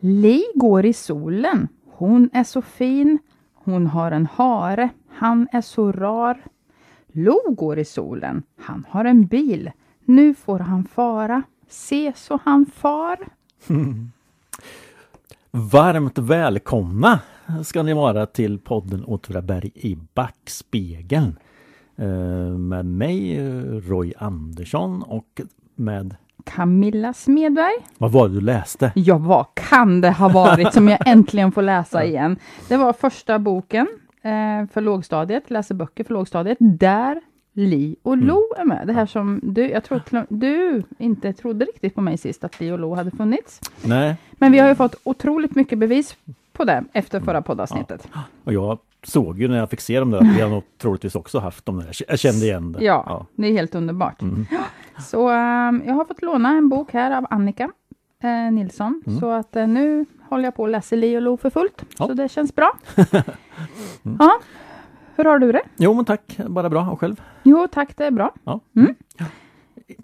Li går i solen. Hon är så fin. Hon har en hare. Han är så rar. Lo går i solen. Han har en bil. Nu får han fara. Se så han far. Varmt välkomna ska ni vara till podden Åtvidaberg i backspegeln. Eh, med mig eh, Roy Andersson och med Camilla Smedberg. vad var det du läste? Ja, vad kan det ha varit som jag äntligen får läsa igen? Det var första boken eh, för lågstadiet, läser böcker för lågstadiet, där Li och Lo är med. Det här som du, jag tror du inte trodde riktigt på mig sist, att Li och Lo hade funnits. Nej, Men vi har ju fått otroligt mycket bevis på det efter förra poddavsnittet. och jag såg ju när jag fick se dem där att vi har nog troligtvis också haft dem där. Jag kände igen det. Ja, det är helt underbart. Så ehm, jag har fått låna en bok här av Annika eh, Nilsson, så att eh, nu håller jag på att läsa Li och Lo för fullt, Ja. så det känns bra. ja. Hur har du det? Jo men tack, bara bra. Och själv? Jo tack, det är bra. Ja. Mm.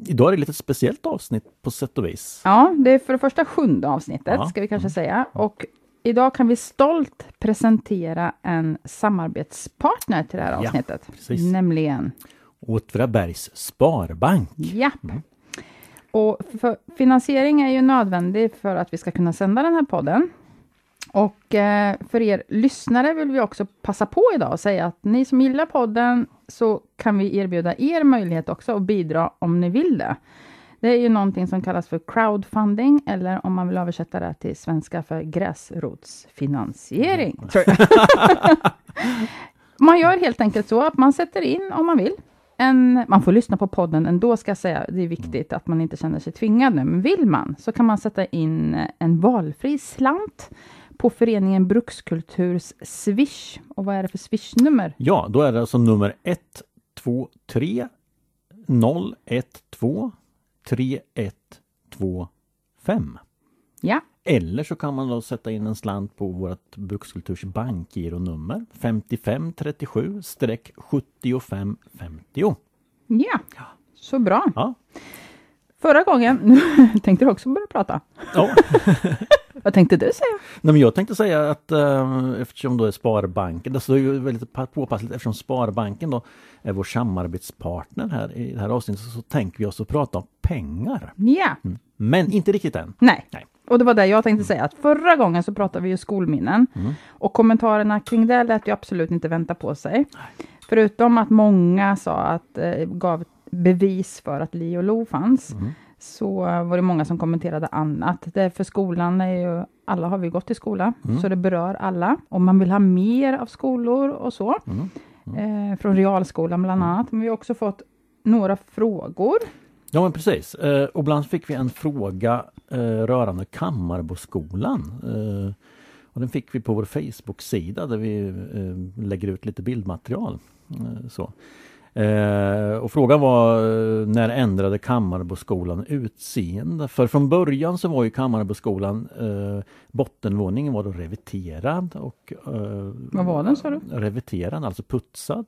Idag är det lite ett speciellt avsnitt på sätt och vis. Ja, det är för det första sjunde avsnittet, Ja. ska vi kanske säga. Och idag kan vi stolt presentera en samarbetspartner till det här Ja, avsnittet. precis. Nämligen Åtvidabergs Sparbank. Japp. Och för, finansiering är ju nödvändig för att vi ska kunna sända den här podden. Och eh, för er lyssnare vill vi också passa på idag och säga att ni som gillar podden så kan vi erbjuda er möjlighet också att bidra om ni vill det. Det är ju någonting som kallas för crowdfunding eller om man vill översätta det till svenska för gräsrotsfinansiering. Man gör helt enkelt så att man sätter in om man vill en, man får lyssna på podden ändå ska jag säga. Det är viktigt att man inte känner sig tvingad nu. Men vill man så kan man sätta in en valfri slant på föreningen Brukskulturs Swish. Och vad är det för Swish-nummer? Ja, då är det alltså nummer 123 012 3125. Ja, Eller så kan man då sätta in en slant på vårt Brukskulturs bankgironummer 55 37 75 50. ja. Så bra. Ja. Förra gången, nu tänkte du också börja prata. ja. Vad tänkte du säga? Nej, men jag tänkte säga att eh, eftersom då är Sparbanken, det är ju väldigt pa- påpassligt eftersom Sparbanken då är vår samarbetspartner här i det här avsnittet så tänker vi oss att prata om pengar. Ja, Men inte riktigt än. nej. Nej. Och det var det jag tänkte säga, att förra gången så pratade vi ju skolminnen. Och kommentarerna kring det lät ju absolut inte vänta på sig. Förutom att många sa att, eh, gav bevis för att Li och Lo fanns, så var det många som kommenterade annat. Det är för skolan är ju, alla har vi gått i skola, så det berör alla. Och man vill ha mer av skolor och så. Eh, från realskolan bland annat. Men vi har också fått några frågor. Ja men precis. Eh, och ibland fick vi en fråga eh, rörande Kammarboskolan. Eh, och den fick vi på vår Facebook-sida där vi eh, lägger ut lite bildmaterial. Eh, så. Eh, och frågan var eh, när ändrade Kammarboskolan utseende? För från början så var ju Kammarboskolan eh, bottenvåningen var då reviterad och eh, Vad var den sa du? Reviterad, alltså putsad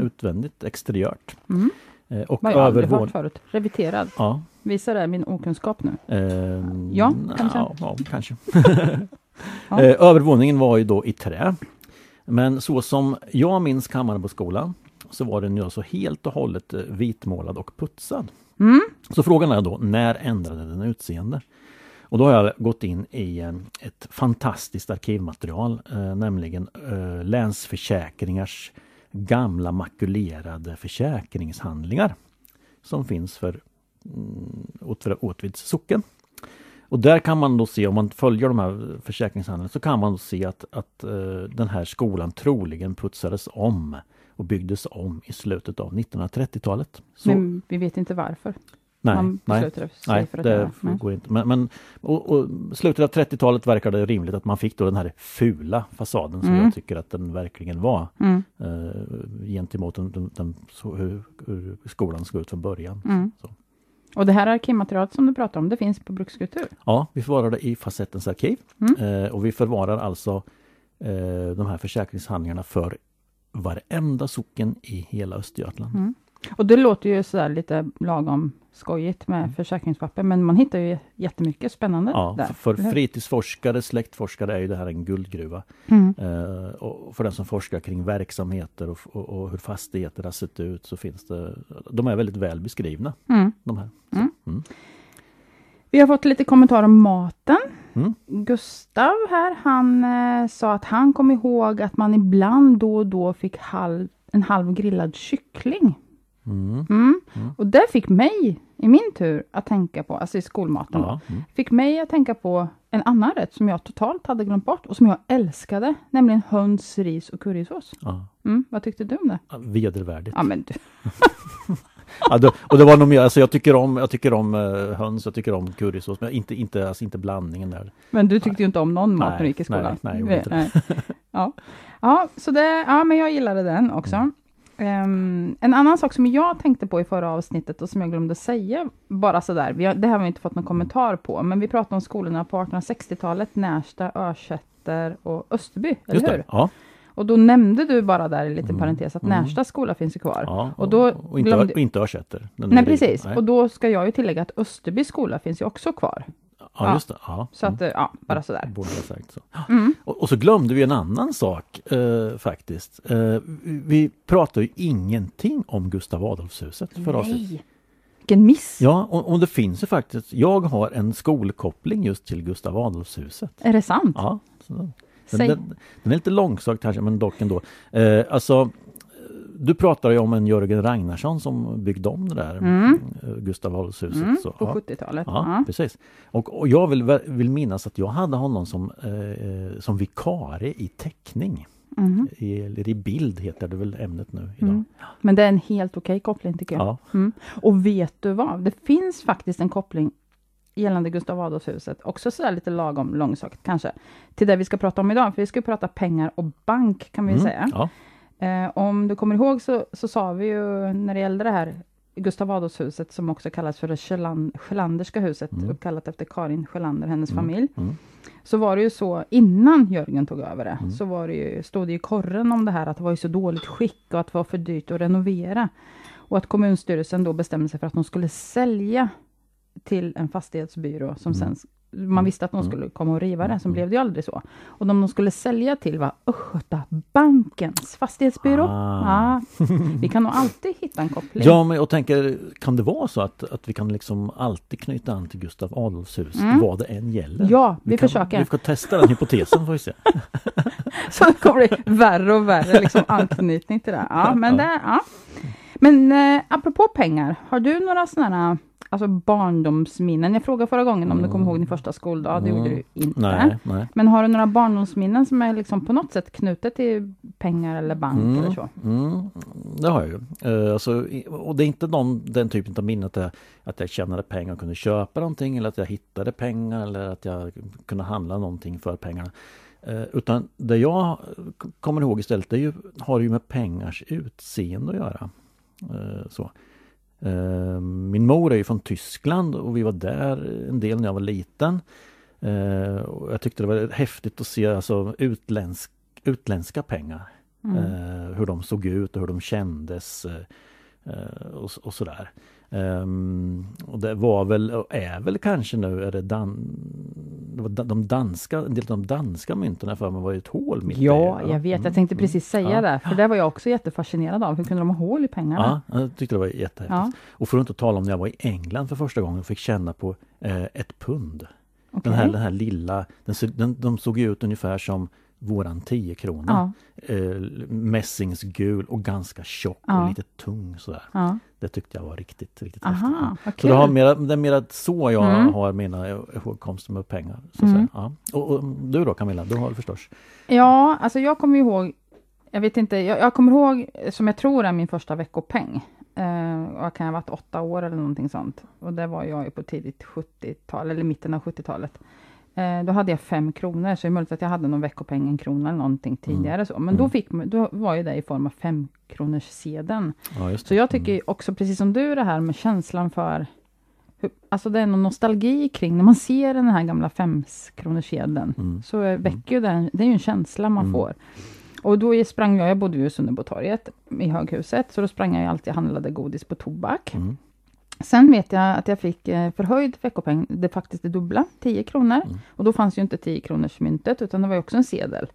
utvändigt, exteriört. Mhm. Eh, och Vad jag aldrig hört förut. Reviterad. Ja, Visar det min okunskap nu? Ehm, Ja, kanske. Ja, ja, kanske. Ja. Eh, Övervåningen var ju då i trä. Men så som jag minns Kammarboskolan så var den ju alltså helt och hållet eh, vitmålad och putsad. Mm. Så frågan är då, när ändrade den utseende? Och då har jag gått in i eh, ett fantastiskt arkivmaterial, eh, nämligen Länsförsäkringars gamla makulerade försäkringshandlingar som finns för mm, Åtvid- Åtvids socken. Och där kan man då se, om man följer de här försäkringshandlingarna, så kan man då se att, att den här skolan troligen putsades om och byggdes om i slutet av 1930-talet. Så- Men vi vet inte varför. nej, man nej. sig Nej, för att det göra. Nej. går inte. Men, men och, och slutet av 30-talet verkar det rimligt att man fick då den här fula fasaden som Mm. jag tycker att den verkligen var. Mm. Eh, gentemot den, den, den, så, hur, hur skolan såg ut från början. Mm. Och det här arkivmaterialet som du pratar om, det finns på Brukskultur. Ja, vi förvarar det i Facettens arkiv. Mm. Eh, och vi förvarar alltså eh, de här försäkringshandlingarna för varenda socken i hela Östergötland. Mm. Och det låter ju sådär lite lagom skojigt med Mm. försäkringspapper, men man hittar ju jättemycket spännande Ja, där. för- fritidsforskare, släktforskare är ju det här en guldgruva. Mm. Eh, och för den som forskar kring verksamheter och, och, och hur fastigheter har sett ut så finns det, de är väldigt väl beskrivna. Mm. De här. Mm. Vi har fått lite kommentarer om maten. Mm. Gustav här, han eh, sa att han kom ihåg att man ibland då och då fick halv, en halv grillad kyckling. Mm. Mm. Mm. Och det fick mig, i min tur, att tänka på, alltså i skolmaten då, Ja. Mm. fick mig att tänka på en annan rätt som jag totalt hade glömt bort och som jag älskade, nämligen höns, ris och currysås. Ja. Mm. Vad tyckte du om det? Ja, Vedervärdigt. Ja, men du. Ja, det, och det var nog mer, alltså jag tycker om, jag tycker om eh, höns, jag tycker om currysås, men inte, inte, alltså inte blandningen där. Men du tyckte ju inte om någon mat Nej, när du gick i skolan. nej, nej. Nej. Ja. ja, så det, ja, men jag gillade den också. Mm. Ehm, en annan sak som jag tänkte på i förra avsnittet och som jag glömde säga, bara sådär, vi har, det här har vi inte fått någon kommentar på, men vi pratade om skolorna på 1860-talet, Närsta, Örsätter och Österby, eller Just hur? det. Ja, Och då nämnde du bara där i liten Mm. parentes att Mm. Närsta skola finns ju kvar. ja. Och då och inte, glömde- och inte Örsätter. Nej, precis. nej. Och då ska jag ju tillägga att Österby skola finns ju också kvar. Ja, just det. Ja. Så att, eh, ja, bara sådär. Borde ha sagt så. Mm. Och, och så glömde vi en annan sak eh, faktiskt. Eh, vi- pratar ju ingenting om Gustav Adolfshuset förra avsnittet. Nej! Vilken miss! Ja, och, och det finns ju faktiskt. Jag har en skolkoppling just till Gustav Adolfshuset. Är det sant? Ja, så den, den, den är lite långsökt kanske, men dock ändå. Eh, alltså, du pratar ju om en Jörgen Ragnarsson som byggde om det där Mm. eh, Gustav Adolfshuset. Mm, på ja. 70-talet. Ja, Ja. precis. Och, och jag vill, vill minnas att jag hade honom som, eh, som vikarie i teckning. Mhm. I, eller i bild heter det väl ämnet nu idag. Mm. Men det är en helt okej koppling tycker jag. Ja. Mm. Och vet du vad? Det finns faktiskt en koppling gällande Gustav Adolfshuset, också sådär lite lagom långsökt kanske, till det vi ska prata om idag, för vi ska ju prata pengar och bank kan vi Mm. säga. Ja. Eh, om du kommer ihåg så, så sa vi ju när det gällde det här Gustav Adolfshuset som också kallas för det Sjöland, Sjölanderska huset, Mm. uppkallat efter Karin Sjölander, hennes Mm. familj. Mm. Så var det ju så innan Jörgen tog över det, Mm. så var det ju, stod det i korren om det här att det var i så dåligt skick och att det var för dyrt att renovera. Och att kommunstyrelsen då bestämde sig för att de skulle sälja till en fastighetsbyrå som Mm. sen man visste att de Mm. skulle komma och riva det, sen Mm. blev det ju aldrig så. Och de de skulle sälja till var Östgötabankens fastighetsbyrå. Ah. Ja, vi kan nog alltid hitta en koppling. Ja, men jag tänker, kan det vara så att, att vi kan liksom alltid knyta an till Gustav Adolfshus, Mm. vad det än gäller? Ja, vi, kan, försöker. Vi får testa den hypotesen får vi se. Så det kommer bli värre och värre liksom, anknytning till det. Ja, men, det, ja. men eh, apropå pengar, har du några sådana alltså barndomsminnen? Jag frågade förra gången om du kommer ihåg din första skoldag, det gjorde Mm. du inte. Nej, nej. Men har du några barndomsminnen som är liksom på något sätt knutet till pengar eller bank Mm, eller så? Mm, det har jag ju. Eh, alltså, och det är inte någon, den typen av minne att jag, att jag tjänade pengar och kunde köpa någonting eller att jag hittade pengar eller att jag kunde handla någonting för pengarna. Eh, utan det jag kommer ihåg istället det ju, har ju med pengars utseende att göra. Eh, så. Eh, min mor är ju från Tyskland och vi var där en del när jag var liten. Eh, och jag tyckte det var häftigt att se alltså, utländsk, utländska pengar. Mm. Eh, hur de såg ut och hur de kändes och, och sådär. Ehm, och det var väl, och är väl kanske nu, är det, dan, de danska, en del av de danska mynten för mig var ju ett hål mitt. Ja, jag vet. Jag tänkte Mm, precis säga ja. det, för det var jag också jättefascinerad av. Hur kunde de ha hål i pengarna? Ja, jag tyckte det var jättehäftigt. Ja. Och för att inte tala om när jag var i England för första gången och fick känna på eh, ett pund. Okej. Den, här, den här lilla, den, den, de såg ju ut ungefär som våran 10 krona. Ja, Eh, mässingsgul och ganska tjock Ja. och lite tung sådär. ja. Det tyckte jag var riktigt, riktigt häftigt. Aha, vad Så det, har mera, det är mera så jag Mm. har mina ihågkomster med pengar. Så Mm. Ja. Och, och du då Camilla, du har förstås? Ja, alltså jag kommer ihåg, jag vet inte, jag, jag kommer ihåg som jag tror är min första veckopeng. Och jag kan ha varit åtta år eller någonting sånt. Och det var jag ju på tidigt 70-tal, eller mitten av 70-talet. Eh, då hade jag fem kronor, så det är möjligt att jag hade någon veckopeng, en krona eller någonting tidigare. Så. Men då, Mm. fick, man- då var ju det i form av femkronors sedeln. Ja. Så jag tycker också, precis som du, det här med känslan för hur, Alltså det är någon nostalgi kring, när man ser den här gamla femkronorssedeln, Mm. så väcker ju den, det är ju en känsla man Mm. får. Och då sprang jag, jag bodde ju i Sunnerbotorget i höghuset, så då sprang jag alltid och handlade godis på tobak. Mm. Sen vet jag att jag fick eh, förhöjd veckopeng, det är faktiskt det dubbla, 10 kronor. Mm. Och då fanns ju inte 10 kronors myntet, utan det var ju också en sedel.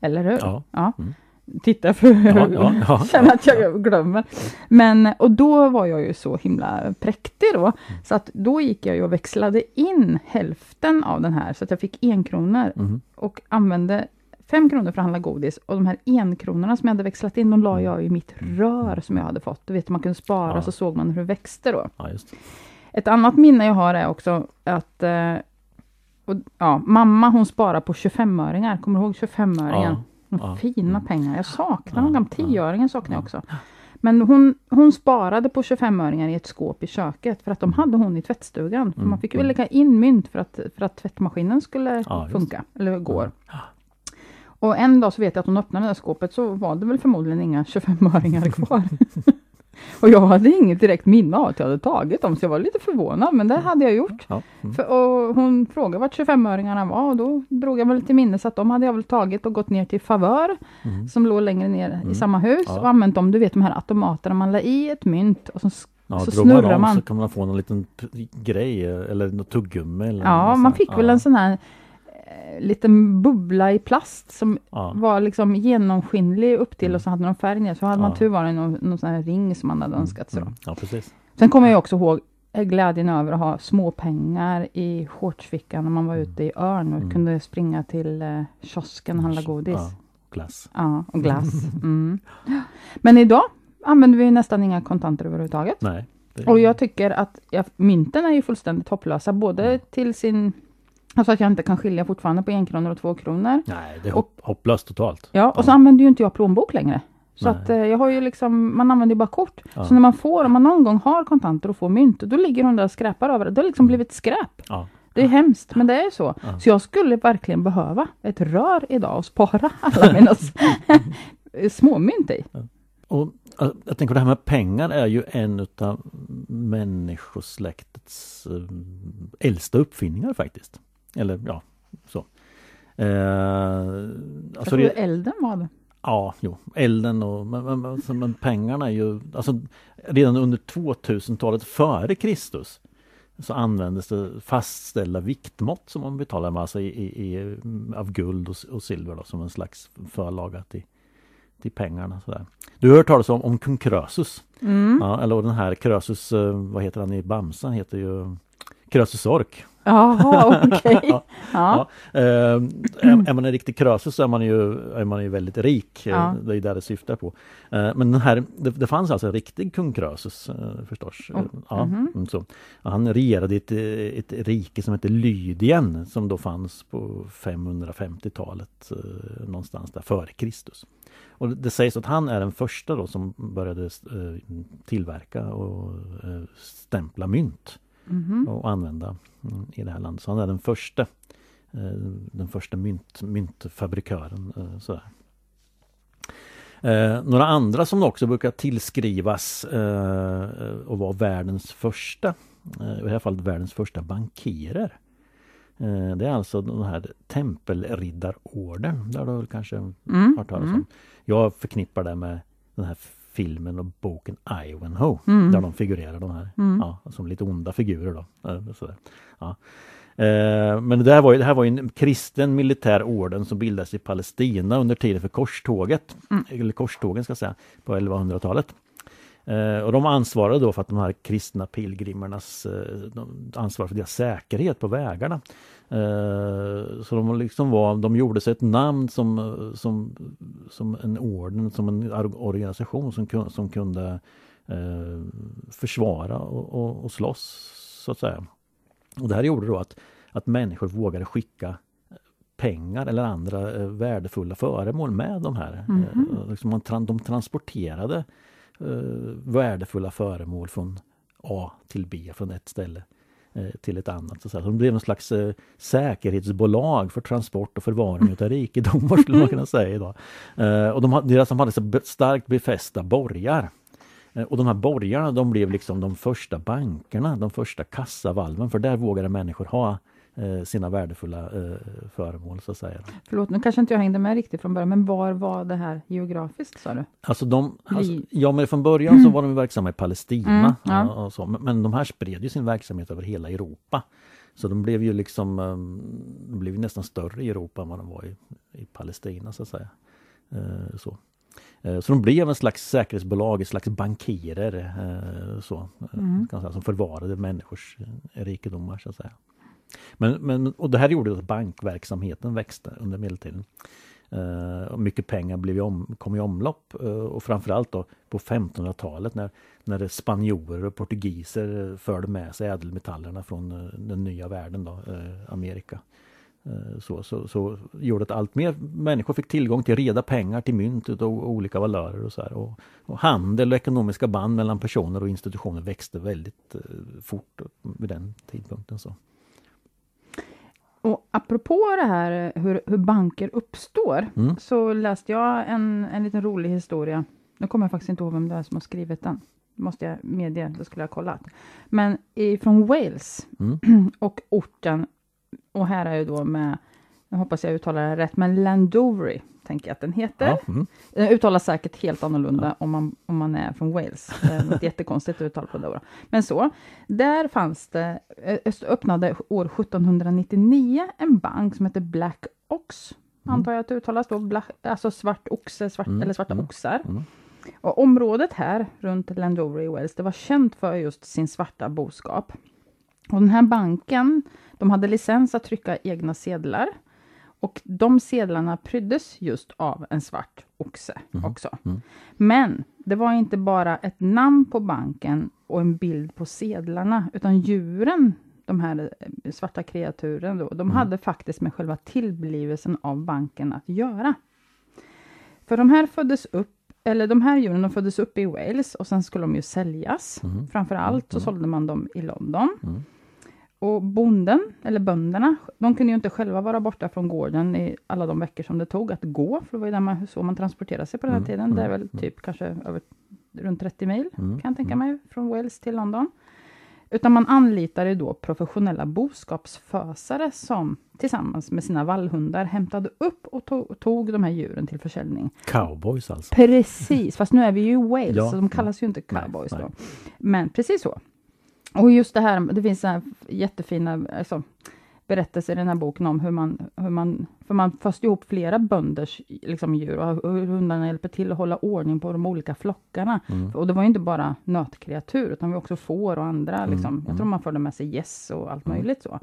Eller hur? Ja. ja. Mm. Titta för Ja, ja, ja, känner att jag glömmer. Men, och då var jag ju så himla präktig då, Mm. så att då gick jag ju och växlade in hälften av den här, så att jag fick en kronor Mhm. och använde fem kronor för att handla godis och de här enkronorna som jag hade växlat in, de la jag i mitt rör som jag hade fått. Du vet, man kunde spara Ja. så såg man hur det växte då. Ja. Ett annat minne jag har är också att eh, och, ja, mamma hon sparar på 25-öringar. Kommer du ihåg 25-öringen? Ja, ja. Fina pengar. Jag saknar Ja, de gamla ja. 10-öringen saknar jag också. Men hon, hon sparade på 25-öringar i ett skåp i köket för att de hade hon i tvättstugan. Mm, man fick ju mm. lägga in mynt för att, för att tvättmaskinen skulle Ja, funka, eller går. Ja. Och en dag så vet jag att hon öppnade det där skåpet så var det väl förmodligen inga 25-öringar kvar. och jag hade inget direkt minne av att jag hade tagit dem, så jag var lite förvånad, men det hade jag gjort. Ja. Mm. För, och hon frågade vart 25-öringarna var och då drog jag väl till minnes att de hade jag väl tagit och gått ner till Favör, Mm. som låg längre ner Mm. i samma hus Ja. och använt dem, du vet de här automaterna man la i ett mynt och så, Ja, så man snurrar om man. så kan man få någon liten grej eller något tuggummi. Eller Ja, man fick väl ja. en sån här liten bubbla i plast som Ja. var liksom genomskinlig upp till och så hade de färg ner. Så hade man Ja. tur var det någon, någon sån ring som man hade önskat sig. Mm. Ja, precis. Sen kommer jag också ihåg eh, glädjen över att ha småpengar i shortsfickan när man var ute i Örn och Mm. kunde springa till eh, kiosken och handla godis. Ja, glass. Ja, och glass. Mm. Men idag använder vi nästan inga kontanter överhuvudtaget. Nej. Och jag tycker att ja, mynten är ju fullständigt hopplösa, både Mm. till sin... Alltså att jag inte kan skilja fortfarande på en kronor och två kronor. Nej, det är hopp, hopplöst totalt. Ja, och så använder ju inte jag plånbok längre. Så Nej. att eh, jag har ju liksom, man använder ju bara kort. Ja. Så när man får, om man någon gång har kontanter och får mynt, då ligger de där och skräpar över det. Det har liksom blivit skräp. Ja. Det är hemskt, men det är så. Ja. Så jag skulle verkligen behöva ett rör idag och spara alla mina småmynt i. Och eh, jag tänker det här med pengar är ju en utav människosläktets eh, äldsta uppfinningar faktiskt. Eller ja, så. Eh, alltså det, elden var det. ja, jo, elden och men, men, alltså, men pengarna är ju alltså redan under 2000-talet före Kristus så användes det fastställda viktmått som man betalar med alltså i, i, i, av guld och, och silver då, som en slags förlaga till, till pengarna. Sådär. Du har hört talas om, om kung Krösus? Mm. Ja, eller den här Krösus, eh, vad heter han i Bamsa? Han heter ju Krösus Sork. Jaha, okej. Ja. Ja. Eh, är, är man en riktig Krösus så är man ju, är man ju väldigt rik. Eh, Ja. Det är där det syftar på. Eh, men den här, det, det fanns alltså en riktig kung Krösus eh, förstås. Oh, Ja, mhm. mm, så. Han regerade ett, eh, ett rike som hette Lydien som då fanns på 550-talet eh, någonstans där före Kristus. Och det, sägs att han är den första då som började eh, tillverka och eh, stämpla mynt Mhm. och använda mm, i det här landet. Så han är den första eh, den första mynt, myntfabrikören. eh, Sådär. Eh, några andra som också brukar tillskrivas eh, och var världens första, eh, i det här fallet världens första bankirer. Det är alltså den här tempelriddarorden. Där du kanske Mm. hört talas om. Mm. Jag förknippar det med den här filmen och boken Ivanhoe. Mm. Där de figurerar de här Mm. ja, som lite onda figurer då. Eh, Sådär. Ja. Eh, Men det här, var ju, det här var en kristen militär orden som bildades i Palestina under tiden för korståget. Mm. Eller korstågen ska jag säga, på 1100-talet. Eh, och de ansvarade då för att de här kristna pilgrimernas eh, de ansvarade för deras säkerhet på vägarna. Eh, så de liksom var, de gjorde sig ett namn som, som, som en orden, som en or- organisation som, som kunde försvara och, och, och slåss så att säga. Och det här gjorde då att, att människor vågade skicka pengar eller andra värdefulla föremål med de här. Liksom man, tran- de transporterade eh, värdefulla föremål från A till B, från ett ställe eh, till ett annat. Så. Så de blev en slags eh, säkerhetsbolag för transport och förvaring utav rikedomar skulle man kunna säga idag. Eh, och de, deras, de hade så starkt befästa borgar. Eh, Och de här borgarna de blev liksom de första bankerna, de första kassavalven för där vågade människor ha sina värdefulla eh, föremål så att säga. Förlåt, nu kanske inte jag hängde med riktigt från början, men var var det här geografiskt sa du? Alltså de, alltså, ja men från början mm. så var de verksamma i Palestina. Mm, ja. och så, men de här spred ju sin verksamhet över hela Europa. Så de blev ju liksom, ehm, de blev nästan större i Europa än vad de var i, i Palestina så att säga. Eh, så. Eh, så de blev en slags säkerhetsbolag, ett slags bankirer eh, så, mm. kan säga, som förvarade människors rikedomar. Så att säga. Men, men, och det här gjorde att bankverksamheten växte under medeltiden. Uh, mycket pengar blev om, kom i omlopp uh, och framförallt då på 1500-talet när, när spanjorer och portugiser eh, förde med sig ädelmetallerna från uh, den nya världen, då, Amerika. Så, så, så gjorde att allt mer människor fick tillgång till reda pengar, till mynt och olika valörer och så här. Och, och, handel och ekonomiska band mellan personer och institutioner växte väldigt fort vid den tidpunkten. Så. Och apropå det här hur, hur banker uppstår, mm. så läste jag en, en liten rolig historia. Nu kommer jag faktiskt inte ihåg vem det är som har skrivit den. måste jag medge, det skulle jag ha kollat. Men från Wales mm. och orten, och här är ju då med, jag hoppas jag uttalar det rätt, men Landovery tänker jag att den heter. Ja, mm. Den uttalas säkert helt annorlunda ja. om, man, om man är från Wales. Ett jättekonstigt uttal på det. Men så, där fanns det, eh, öppnade år 1799 en bank som heter Black Ox, mm. antar jag att det uttalas då, Black, alltså svart oxe, svart, mm. eller svarta mm. oxar. Mm. Och området här runt Landover i Wales, det var känt för just sin svarta boskap. Och den här banken, de hade licens att trycka egna sedlar. Och de sedlarna pryddes just av en svart oxe mm. också. Mm. Men det var inte bara ett namn på banken och en bild på sedlarna, utan djuren, de här eh, svarta kreaturen, då, de mm. hade faktiskt med själva tillblivelsen av banken att göra. För de här föddes upp eller de här djuren de föddes upp i Wales och sen skulle de ju säljas. Mm. Framför allt så mm. sålde man dem i London. Mm. Och bonden, eller bönderna, de kunde ju inte själva vara borta från gården i alla de veckor som det tog att gå, för det var ju där man, så man transporterade sig på den här mm, tiden. Det är mm, väl mm. typ kanske över, runt 30 mil, mm, kan jag tänka mig, från Wales till London. Utan man anlitade då professionella boskapsfösare som tillsammans med sina vallhundar hämtade upp och tog, tog de här djuren till försäljning. Cowboys alltså? Precis, fast nu är vi ju i Wales, ja, så de kallas ju inte cowboys nej, då. Men precis så. Och just det här, det finns så här jättefina alltså, berättelser i den här boken om hur man, hur man, för man föste ihop flera bönders liksom, djur och hur hundarna hjälper till att hålla ordning på de olika flockarna. Mm. Och det var ju inte bara nötkreatur, utan vi också får och andra, mm. liksom. jag tror mm. man förde med sig gäss och allt mm. möjligt så.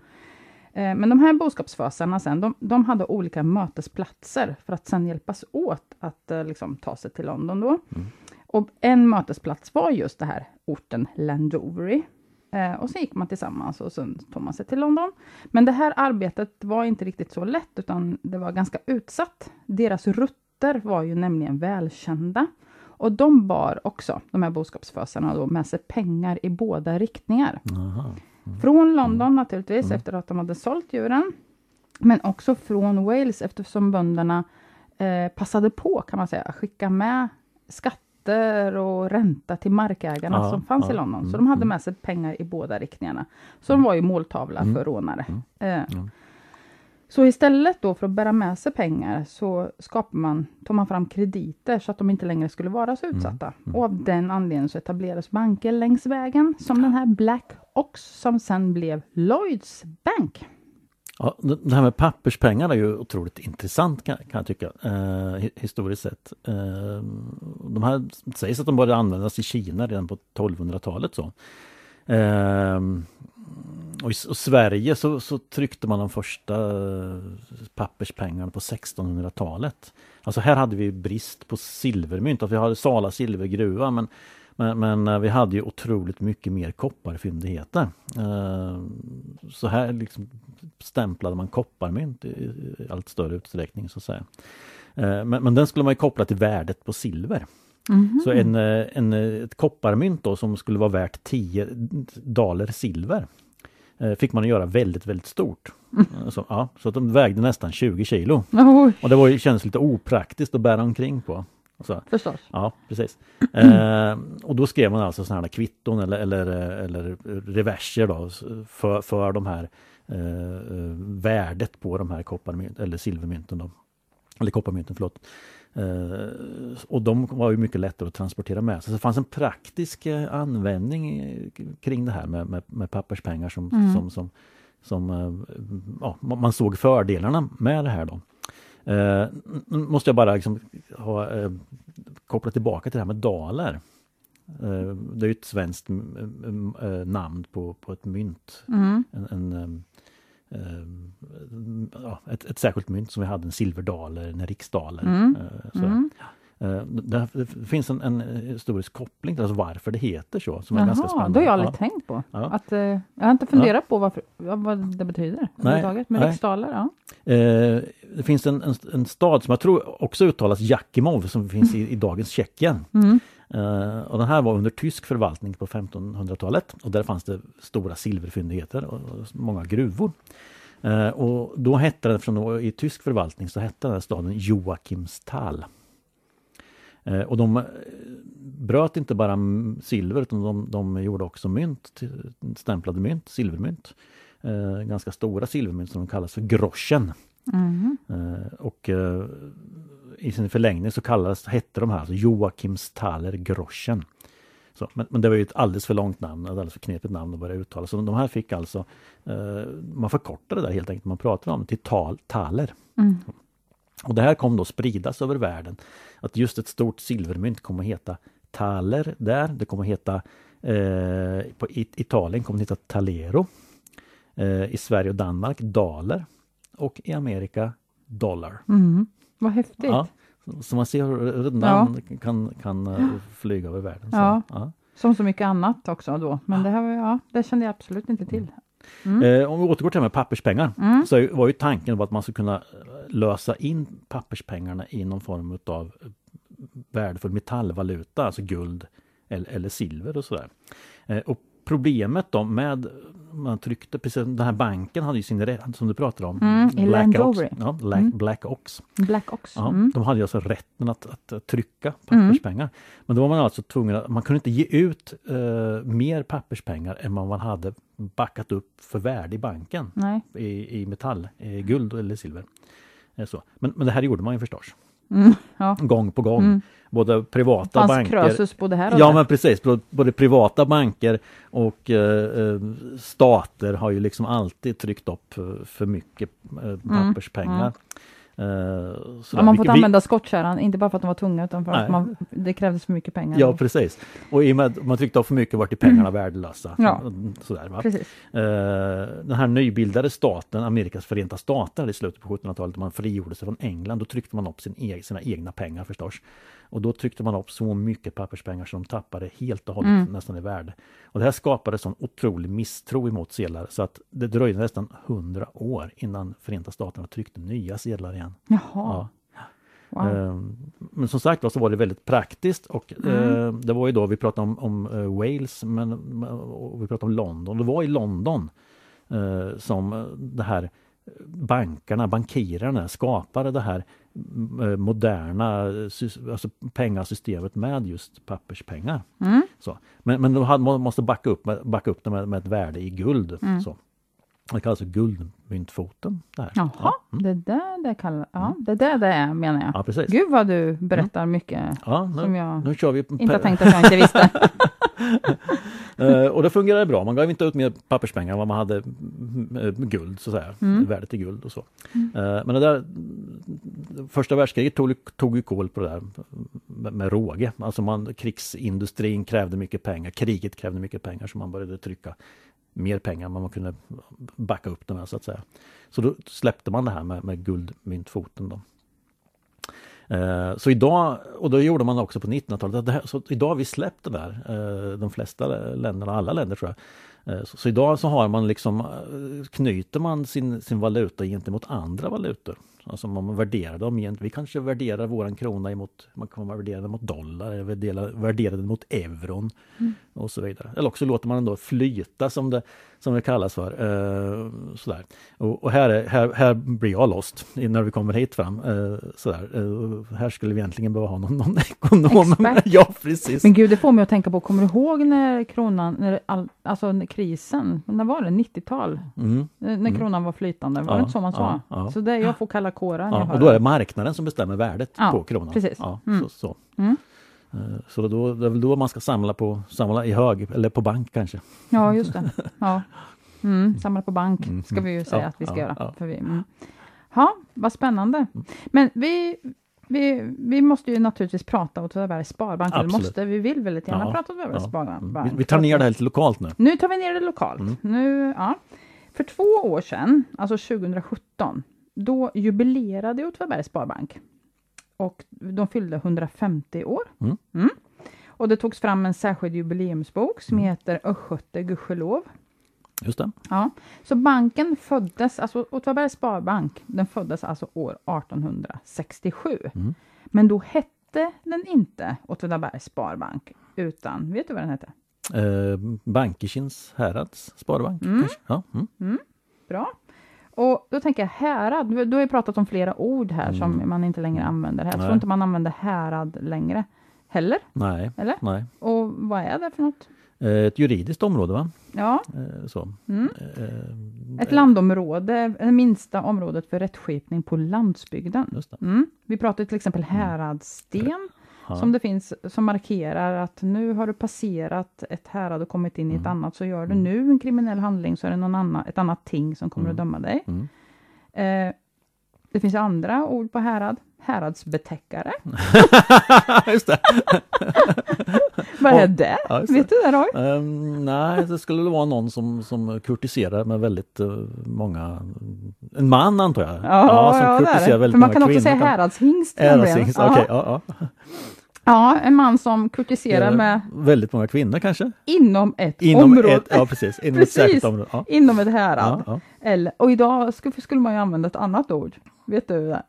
Eh, men de här boskapsfösarna sen, de, de, hade olika mötesplatser för att sen hjälpas åt att eh, liksom, ta sig till London då. Mm. Och en mötesplats var just det här orten Landovery. Eh, och så gick man tillsammans och sen tog man sig till London. Men det här arbetet var inte riktigt så lätt, utan det var ganska utsatt. Deras rutter var ju nämligen välkända. Och de bar också, de här boskapsfösarna, då, med sig pengar i båda riktningar. Mm. Från London naturligtvis, mm. efter att de hade sålt djuren. Men också från Wales, eftersom bönderna eh, passade på, kan man säga, att skicka med skatt skatter och ränta till markägarna ja, som fanns ja, i London. Så mm, de hade mm. med sig pengar i båda riktningarna. Så de var ju måltavla mm, för rånare. Mm, eh. Så istället då för att bära med sig pengar så skapar man, tog man fram krediter så att de inte längre skulle vara så utsatta. Och av den anledningen så etablerades banker längs vägen som den här Black Ox som sen blev Lloyds Bank. Ja, det här med papperspengar är ju otroligt intressant kan, kan jag tycka, eh, historiskt sett. Eh, de här sägs att de började användas i Kina redan på 1200-talet. så. Eh, och i och Sverige så, så, tryckte man de första eh, papperspengarna på 1600-talet. Alltså här hade vi brist på silvermynt, att vi hade Sala silvergruva men men, men, eh, vi hade ju otroligt mycket mer kopparfyndigheter. Eh, så här liksom stämplade man kopparmynt i allt större utsträckning så att säga. Eh, men, men den skulle man koppla till värdet på silver. Mm -hmm. Så en, en, ett kopparmynt då som skulle vara värt 10 daler silver fick man göra väldigt, väldigt stort. Mm. Så, ja, så att de vägde nästan 20 kilo. Oj. Och det var, kändes lite opraktiskt att bära omkring på. Så. Förstås. Ja, precis. Eh, och då skrev man alltså sådana här kvitton eller, eller, eller reverser då för, för de här eh, värdet på de här kopparmynt, eller silvermynten. Då. Eller kopparmynten, förlåt. Eh, och de var ju mycket lättare att transportera med sig. Så det fanns en praktisk eh, användning kring det här med, med, med papperspengar som, mm. som, som, som eh, ja, man såg fördelarna med det här. Då. Eh, måste jag bara liksom ha, eh, koppla tillbaka till det här med daler. Eh, det är ett svenskt namn på, på ett mynt. Mm. En, en ja, ett, ett särskilt mynt som vi hade, en silverdaler, en riksdaler. Mm. Mm. Det, det, finns en, en, historisk koppling till alltså varför det heter så. Som Jaha, är ganska spännande. det har jag aldrig ja. tänkt på. Ja. Att, eh, jag har inte funderat ja. på varför, vad det betyder. Nej, men riksdaler, ja. Eh, det finns en, en, en, stad som jag tror också uttalas Jakimov som finns i, i dagens Tjeckien. Mm. Uh, och den här var under tysk förvaltning på 1500-talet och där fanns det stora silverfyndigheter och, och många gruvor. Uh, och då hette den, från i tysk förvaltning så hette den här staden Joachimsthal. Uh, och de bröt inte bara silver utan de, de gjorde också mynt, stämplade mynt, silvermynt. ganska stora silvermynt som de kallas för groschen. Mm. och i sin förlängning så kallades, hette de här alltså Joachimsthaler Groschen. Så, men, men, det var ju ett alldeles för långt namn, ett alldeles för knepigt namn att börja uttala. Så de här fick alltså, eh, man förkortade det där helt enkelt, man pratade om det till tal, taler. Mm. Och det här kom då spridas över världen. Att just ett stort silvermynt kommer att heta taler där, det kommer att heta eh, på Italien kommer det heta talero. Eh, I Sverige och Danmark daler. Och i Amerika dollar. Mm. Vad häftigt! Ja, så man ser hur namn ja. kan, kan eh, flyga över världen. Så, ja. ja. Som så mycket annat också då, men det, här, ja, det kände jag absolut inte till. Mm. Eh, om vi återgår till det med papperspengar mm. så var ju tanken att man skulle kunna lösa in papperspengarna i någon form av värdefull metallvaluta, alltså guld eller, eller silver och sådär. Eh, och problemet då med man tryckte, precis den här banken hade ju sin som du pratade om. Mm, Black, Ox, ja, Black, mm. Black Ox. Black Ox. Ja, mm. De hade alltså rätten att, att, trycka papperspengar. Mm. Men då var man alltså tvungen att, man kunde inte ge ut uh, mer papperspengar än vad man hade backat upp för värde i banken. Nej. I, i metall, i guld eller silver. Eh, så. Men, men det här gjorde man ju förstås. Mm, ja. Gång på gång. Mm. Både privata Fanns banker... Krösus både här och Ja där. men precis, både privata banker och eh, eh stater har ju liksom alltid tryckt upp eh, för mycket eh, papperspengar. Mm. Uh, ja, man fått använda skottkärran, inte bara för att de var tunga utan för Nej. att man, det krävdes för mycket pengar. Ja precis. Och i och med att man tryckte av för mycket vart pengarna mm. värdelösa. Ja. Sådär, va? Precis. Uh, den här nybildade staten, Amerikas förenta stater i slutet på 1700-talet, man frigjorde sig från England, då tryckte man upp sin egen, sina egna pengar förstås. Och då tryckte man upp så mycket papperspengar som de tappade helt och hållet mm. nästan i värde. Och det här skapade sån otrolig misstro emot sedlar så att det dröjde nästan hundra år innan Förenta Staterna tryckte nya sedlar igen. Jaha. Ja. Wow. Ehm, men som sagt så var det väldigt praktiskt och mm. Eh, det var ju då vi pratade om, om eh, Wales men och vi pratade om London. Det var i London eh, som det här bankerna, bankirerna skapade det här Eh, moderna alltså pengasystemet med just papperspengar. Mm. Så. Men, men de måste backa upp, backa upp det med, med ett värde i guld. Mm. Så. Det kallas för guldmyntfoten. Det här. Jaha, ja. mm. det där det kallar, ja, mm. det där det är menar jag. Ja, precis. Gud vad du berättar mm. mycket ja, nu, som jag nu kör vi inte har tänkt att jag inte visste. uh, och det fungerade bra. Man gav inte ut mer papperspengar än vad man hade uh, guld, så att säga. Mm. Värdet i guld och så. Mm. Uh, men det där första världskriget tog, tog ju koll på det där med, med råge. Alltså man, krigsindustrin krävde mycket pengar, kriget krävde mycket pengar så man började trycka mer pengar än man kunde backa upp det med så att säga. Så då släppte man det här med, med guldmyntfoten. Då. Eh, så idag, och då gjorde man också på 1900-talet, så idag har vi släppt det där, eh, de flesta länderna, alla länder tror jag. Eh, så, så, idag så har man liksom, eh, knyter man sin, sin valuta gentemot andra valutor. Alltså man värderar dem Vi kanske värderar våran krona emot, man kan värdera den mot dollar, värdera, värdera den mot euron mm. och så vidare. Eller också låter man den då flyta som det, som det kallas för. Uh, sådär. Och, och, här, är, här, här blir jag lost när vi kommer hit fram. Uh, sådär. Uh, här skulle vi egentligen behöva ha någon, någon ekonom. Expert. ja, precis. Men gud, det får mig att tänka på, kommer du ihåg när kronan, när all, alltså när krisen, när var det? 90-tal? Mm. Eh, När Mm. kronan var flytande, var Ja, det inte så man sa? ja, ja. Så det, jag får kalla jag Ja, och då är det. marknaden som bestämmer värdet Ja, på kronan. precis. Ja, Mm. så, så. Mm. Eh, så då, det är väl då man ska samla, på, samla i hög, eller på bank kanske. Ja, just det. Ja. Mm, samla på bank Mm, ska vi ju säga Ja, att vi ska göra. ja. För vi, mm. Ja, vad spännande. Men vi, vi, vi måste ju naturligtvis prata Åtvidabergs Sparbank. Absolut. måste, vi vill väldigt gärna Ja, prata Åtvidabergs Ja. Sparbank. Mm. Vi, vi tar ner det här lite lokalt nu. Nu tar vi ner det lokalt. Mm. Nu, ja. För två år sedan, alltså 2017, då jubilerade Åtvidabergs Sparbank. Och de fyllde 150 år. Mm. Och det togs fram en särskild jubileumsbok som Mm. heter Östgöte gudskelov. Just det. Ja. Så banken föddes, alltså Åtvidabergs Sparbank, den föddes alltså år 1867. Mm. Men då hette den inte Åtvidabergs Sparbank, utan, vet du vad den hette? Eh, Bankekins härads sparbank. Mm. Ja. Mm. Bra. Och då tänker jag härad, du du har ju pratat om flera ord här som Mm. man inte längre använder här. Jag tror inte man använder härad längre heller. Nej, Eller? nej. Och vad är det för något? Eh, ett juridiskt område va? Ja, Eh, så. mm. Eh, ett landområde, det minsta området för rättskipning på landsbygden. Mm. Vi pratar till exempel häradsten, Ja. som det finns, som markerar att nu har du passerat ett härad och kommit in i ett Mm. annat, så gör du Mm. nu en kriminell handling så är det någon annan, ett annat ting som kommer att Mm. döma dig. Mm. Eh, det finns andra ord på härad. Häradsbetäckare. Just det. Vad Ja, är det? ja, just det. Vet du det Roy? Ehm, nej, det skulle vara någon som, som kurtiserar med väldigt eh, många... En man antar jag? Ja, ja, det är det. För man kan också säga häradshingst. Häradshingst, Ja. okej. ja, ja. Ja, en man som kurtiserar med Väldigt många kvinnor kanske? inom ett Inom område. ett, ja precis, inom Precis. ett särskilt område. Ja. Inom ett härad. Ja, ja. Eller, och idag skulle, skulle man ju använda ett annat ord. Vet du det?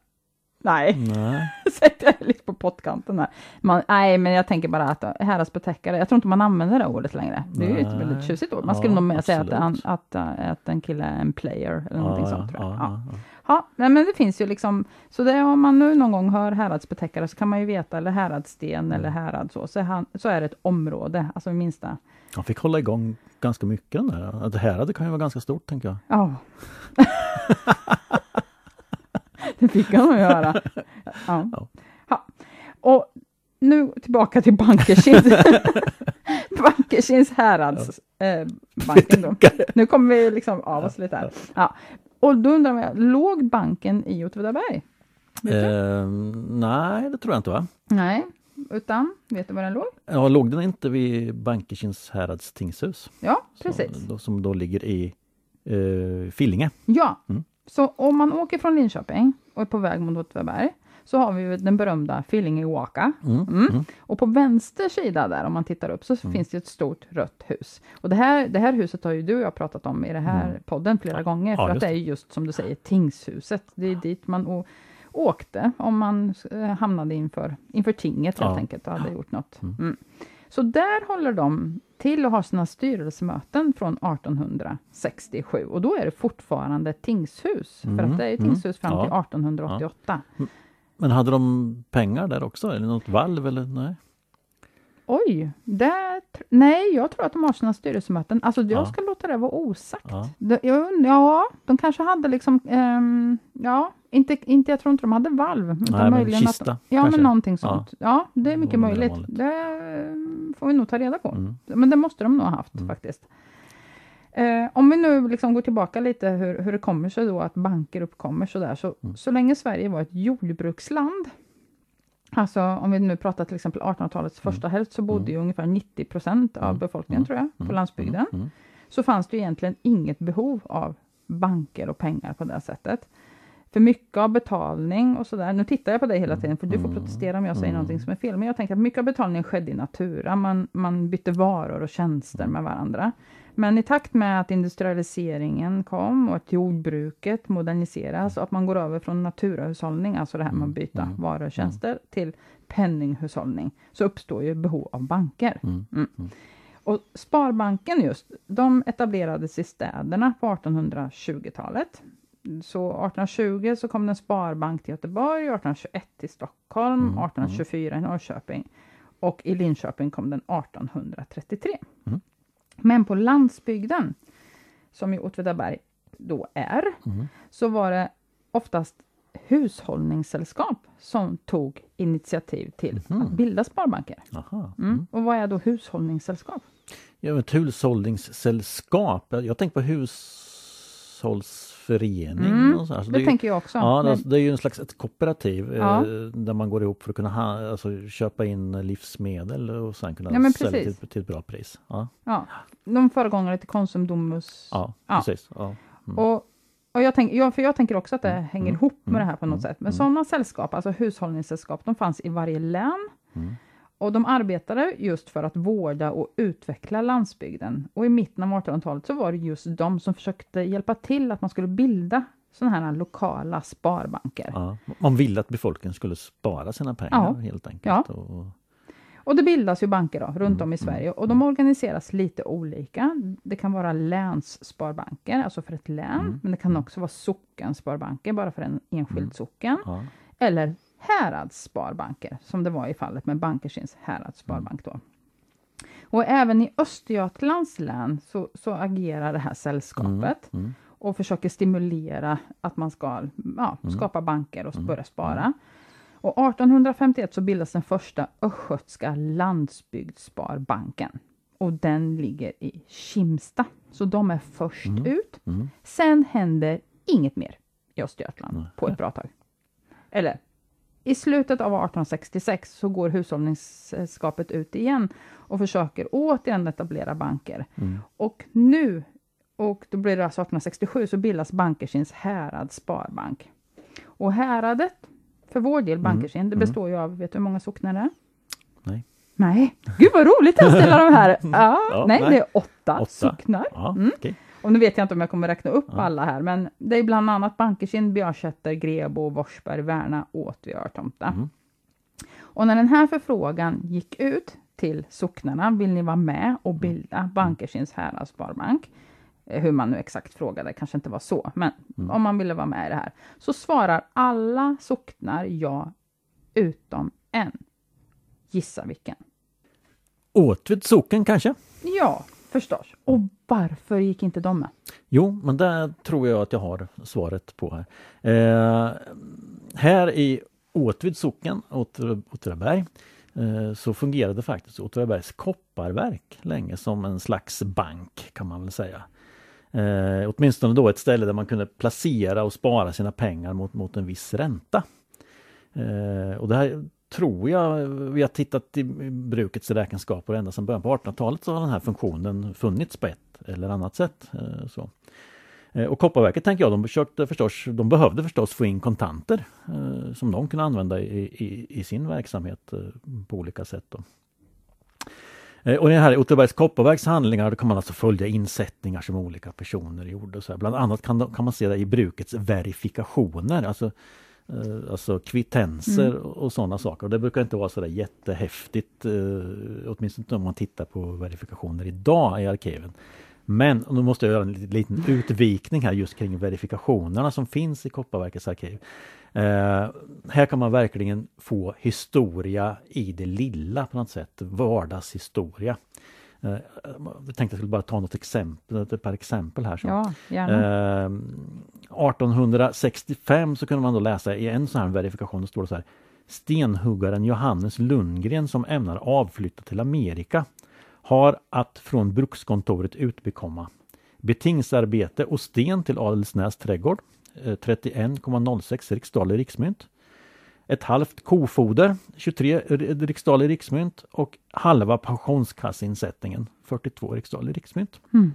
Nej, Nej. sätter jag lite på pottkanten här. Man, nej, men jag tänker bara att häradsbetäckare, jag tror inte man använder det ordet längre. Det är ju ett Nej. väldigt tjusigt ord. Man skulle Ja, nog mer säga att, absolut. att, att en kille är en player eller någonting Ja, sånt. Tror jag. ja, Ja. ja, nej, men det finns ju liksom, så det, om man nu någon gång hör häradsbetäckare så kan man ju veta, eller häradsten Mm. eller härad så, så han, så är det ett område, alltså minsta. Han fick hålla igång ganska mycket den där. Att Det här det kan ju vara ganska stort tänker jag. Ja. det fick han nog göra. Ja. Ja. Ja. Och nu tillbaka till Bankerkins. Bankerkins härads eh, banken. Nu kommer vi liksom av oss lite här. Ja. Och då undrar jag, låg banken i Åtvidaberg? Ehm, nej, det tror jag inte va? Nej, utan vet du var den låg? Ja, låg den inte vid Bankekins härads tingshus? Ja, precis. Som, då, som då ligger i eh, Fillinge. Ja, Mm. Så om man åker från Linköping och är på väg mot Åtvidaberg så har vi ju den berömda Fillinge-Waka. Mm. Mm. Mm. Och på vänster sida där, om man tittar upp, så finns det ett stort rött hus. Och det här, det här huset har ju du och jag pratat om i den här Mm. podden flera gånger, Ja, för att just det är just som du säger tingshuset. Det är dit man åkte om man eh, hamnade inför, inför tinget helt Ja. enkelt och hade gjort något. Mm. Mm. Så där håller de till och har sina styrelsemöten från 1867 och då är det fortfarande tingshus, för Mm, att det är mm. tingshus fram Ja. till 1888. Men hade de pengar där också? Eller något valv? Eller? Nej. Oj, där, nej, jag tror att de har sina styrelsemöten. Alltså jag Ja. ska låta det vara osagt. Ja. Jag, und- ja, de kanske hade liksom, ehm, ja, inte, inte, jag tror inte de hade valv. Utan Nej, men möjligen att- kista, Ja, kanske. men någonting Ja. sånt. Ja, det är mycket Det möjligt. vanligt. Det eh, får vi nog ta reda på. Mm. Men det måste de nog ha haft Mm. faktiskt. Eh, om vi nu liksom går tillbaka lite hur, hur det kommer sig då att banker uppkommer sådär, så, Mm. så länge Sverige var ett jordbruksland, alltså om vi nu pratar till exempel 1800-talets första hälft, så bodde Mm. ju ungefär 90 procent av Mm. befolkningen Mm. tror jag, på Mm. landsbygden, Mm. Mm. så fanns det egentligen inget behov av banker och pengar på det sättet. För mycket av betalning och sådär, nu tittar jag på dig hela tiden för du får Mm. protestera om jag säger Mm. någonting som är fel, men jag tänker att mycket av betalningen skedde i natura, man, man bytte varor och tjänster med varandra. Men i takt med att industrialiseringen kom och att jordbruket moderniseras och att man går över från naturahushållning, alltså det här med att byta Mm. varor och tjänster, till penninghushållning, så uppstår ju behov av banker. Mm. Och Sparbanken just, de etablerades i städerna på 1820-talet. Så 1820 så kom det en sparbank till Göteborg, 1821 till Stockholm, Mm, 1824 i Norrköping och i Linköping kom den 1833. Mm. Men på landsbygden, som ju Åtvidaberg då är, Mm. så var det oftast hushållningssällskap som tog initiativ till Mhm. att bilda sparbanker. Aha. Mm. Och vad är då hushållningssällskap? Ja, ett hushållningssällskap. Jag, tänker på hushållsförening. Mm, och så här. Så det är ju- tänker jag också. Ja, Men- det, det är ju en slags ett kooperativ Ja. eh, där man går ihop för att kunna ha, alltså, köpa in livsmedel och sen kunna Ja, sälja till, till ett bra pris. Ja, ja, de föregångare till Konsum, Domus. ja, precis. Ja. Mm. Och, och jag, tänk, ja, för jag tänker också att det hänger Mm. ihop med Mm. det här på något Mm. sätt. Men Mm. sådana sällskap, alltså hushållningssällskap, de fanns i varje län. Mm. Och de arbetade just för att vårda och utveckla landsbygden. Och i mitten av 1800-talet så var det just de som försökte hjälpa till att man skulle bilda sådana här lokala sparbanker. Ja. Man ville att befolkningen skulle spara sina pengar Ja. helt enkelt. Ja. Och, Och det bildas ju banker då, runt Mm, om i mm, Sverige och de organiseras lite olika. Det kan vara länssparbanker, alltså för ett län, Mm, men det kan mm. också vara sockensparbanker, bara för en enskild Mm. socken. ja. Eller häradssparbanker, som det var i fallet med Bankersins häradssparbank då. Och även i Östergötlands län så, så agerar det här sällskapet Mm. och försöker stimulera att man ska ja, Mm. skapa banker och Mm. börja spara. Och 1851 så bildas den första Östgötska landsbygdssparbanken. Och den ligger i Kimsta. Så de är först Mm. ut. Mm. Sen händer inget mer i Östergötland på ett bra tag. Eller, i slutet av 1866 så går hushållningssällskapet ut igen och försöker återigen etablera banker. Mm. Och nu, och då blir det alltså 1867, så bildas Bankersins Härads Sparbank. Och häradet, för vår del Bankersin, det mm. består ju av, vet du hur många socknar det är? Nej. Nej, gud vad roligt att ställa de här! Ja, Ja, nej, nej. det är åtta, Åtta. socknar. Ja, Mm. okej. Och nu vet jag inte om jag kommer räkna upp Ja. alla här, men det är bland annat Bankersin, Björsätter, Grebo, Forsberg, Värna, Åtvi och Örtomta. Mm. Och när den här förfrågan gick ut till socknarna, vill ni vara med och Mm. bilda Bankersins Häradssparbank? Eh, Hur man nu exakt frågade, kanske inte var så, men Mm. om man ville vara med i det här. Så svarar alla socknar ja, utom en. Gissa vilken? Åtvid socken kanske? Ja, förstås. Och varför gick inte de med? Jo, men det tror jag att jag har svaret på här. Eh, här i Åtvid socken, Åtvidaberg, eh, så fungerade faktiskt Åtvidabergs kopparverk länge som en slags bank kan man väl säga. Eh, åtminstone då ett ställe där man kunde placera och spara sina pengar mot, mot en viss ränta. Eh, och det här tror jag, vi har tittat i brukets räkenskaper ända sedan början på 1800-talet så har den här funktionen funnits på ett eller annat sätt. Eh, så. Eh, och Kopparverket tänker jag, de, försökte förstås, de behövde förstås få in kontanter eh, som de kunde använda i, i, i sin verksamhet eh, på olika sätt. Då. Eh, Och i det här Otterbergs Kopparverks handlingar då kan man alltså följa insättningar som olika personer gjorde. Och så här. Bland annat kan, de- kan man se det i brukets verifikationer, alltså, alltså kvittenser Mm. och, sådana saker. Och det brukar inte vara så där jättehäftigt, eh, åtminstone inte om man tittar på verifikationer idag i arkiven. Men nu måste jag göra en liten, liten utvikning här just kring verifikationerna som finns i Kopparverkets arkiv. Eh, här kan man verkligen få historia i det lilla på något sätt, vardagshistoria. Eh, jag tänkte jag skulle bara ta något exempel, ett par exempel här. Så. Ja, gärna. Eh, 1865 så kunde man då läsa i en sån här verifikation, det står det så här Stenhuggaren Johannes Lundgren som ämnar avflytta till Amerika har att från brukskontoret utbekomma betingsarbete och sten till Adelsnäs trädgård eh, 31,06 riksdaler riksmynt ett halvt kofoder 23 r- riksdaler riksmynt och halva pensionskasseinsättningen 42 riksdaler riksmynt. Mm.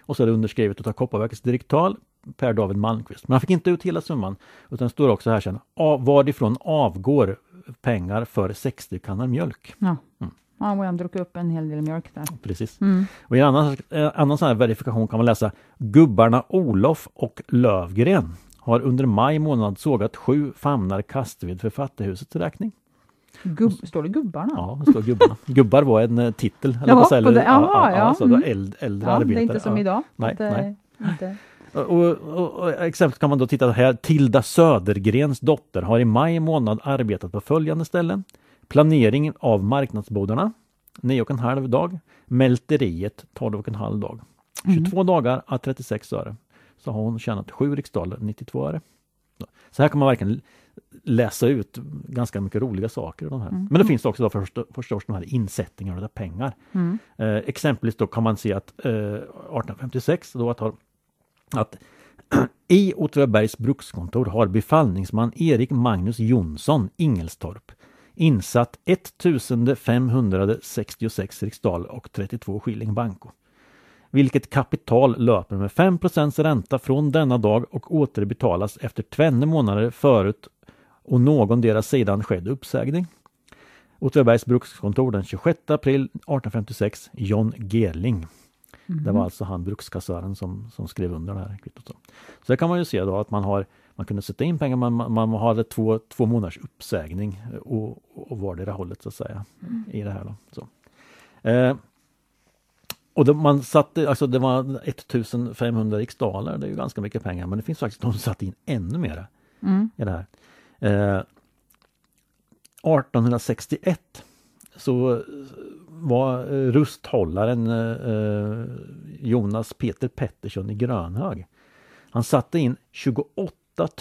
Och så är det underskrivet av Kopparverkets direktör Per David Malmqvist. Men han fick inte ut hela summan utan det står också här sen av- varifrån avgår pengar för 60 kannor mjölk. Ja. Mm. ja, och jag druckit upp en hel del mjölk där. Precis. Mm. Och i en annan, en annan sån här verifikation kan man läsa Gubbarna Olof och Lövgren har under maj månad sågat sju famnar kastved för fattighusets räkning. Gubb, står det gubbarna? Ja, det står gubbarna. Gubbar var en eh, titel. eller Jaha, du? det- jaha, ja. så det var Mm. äldre, äldre Ja, det arbetare. är inte som ja. idag. Nej, eh, nej. Inte. Och, och, och exempel kan man då titta här. Tilda Södergrens dotter har i maj månad arbetat på följande ställen. Planering av marknadsbodarna. 9 och en halv dag. Mälteriet 12 och en halv dag. 22 Mm. dagar att 36 öre. Så har hon tjänat 7 riksdaler 92 öre. Så här kan man verkligen läsa ut ganska mycket roliga saker. De här. Mm. Men det finns också då förstås, förstås de här insättningarna av pengar. Mm. Eh, exempelvis då kan man se att eh, 1856 då att, har, att i Åtvidabergs brukskontor har befallningsman Erik Magnus Jonsson Ingelstorp insatt 1566 riksdal och 32 skilling banco. Vilket kapital löper med 5% ränta från denna dag och återbetalas efter tvenne månader förut och någon deras sidan skedd uppsägning. Åtvidabergs brukskontor den 26 april 1856 John Gerling. Det var alltså han brukskassören som, som skrev under det här kvittot. Så där kan man ju se då att man har man kunde sätta in pengar, man, man hade två, två månaders uppsägning och, och vardera hållet så att säga i det här. Då. Så. Eh, och då man satte, alltså det var 1500 riksdaler, det är ju ganska mycket pengar, men det finns faktiskt de som satte in ännu mera Mm. i det här. Eh, 1861 så var eh, rusthållaren eh, Jonas Peter Pettersson i Grönhög. Han satte in 28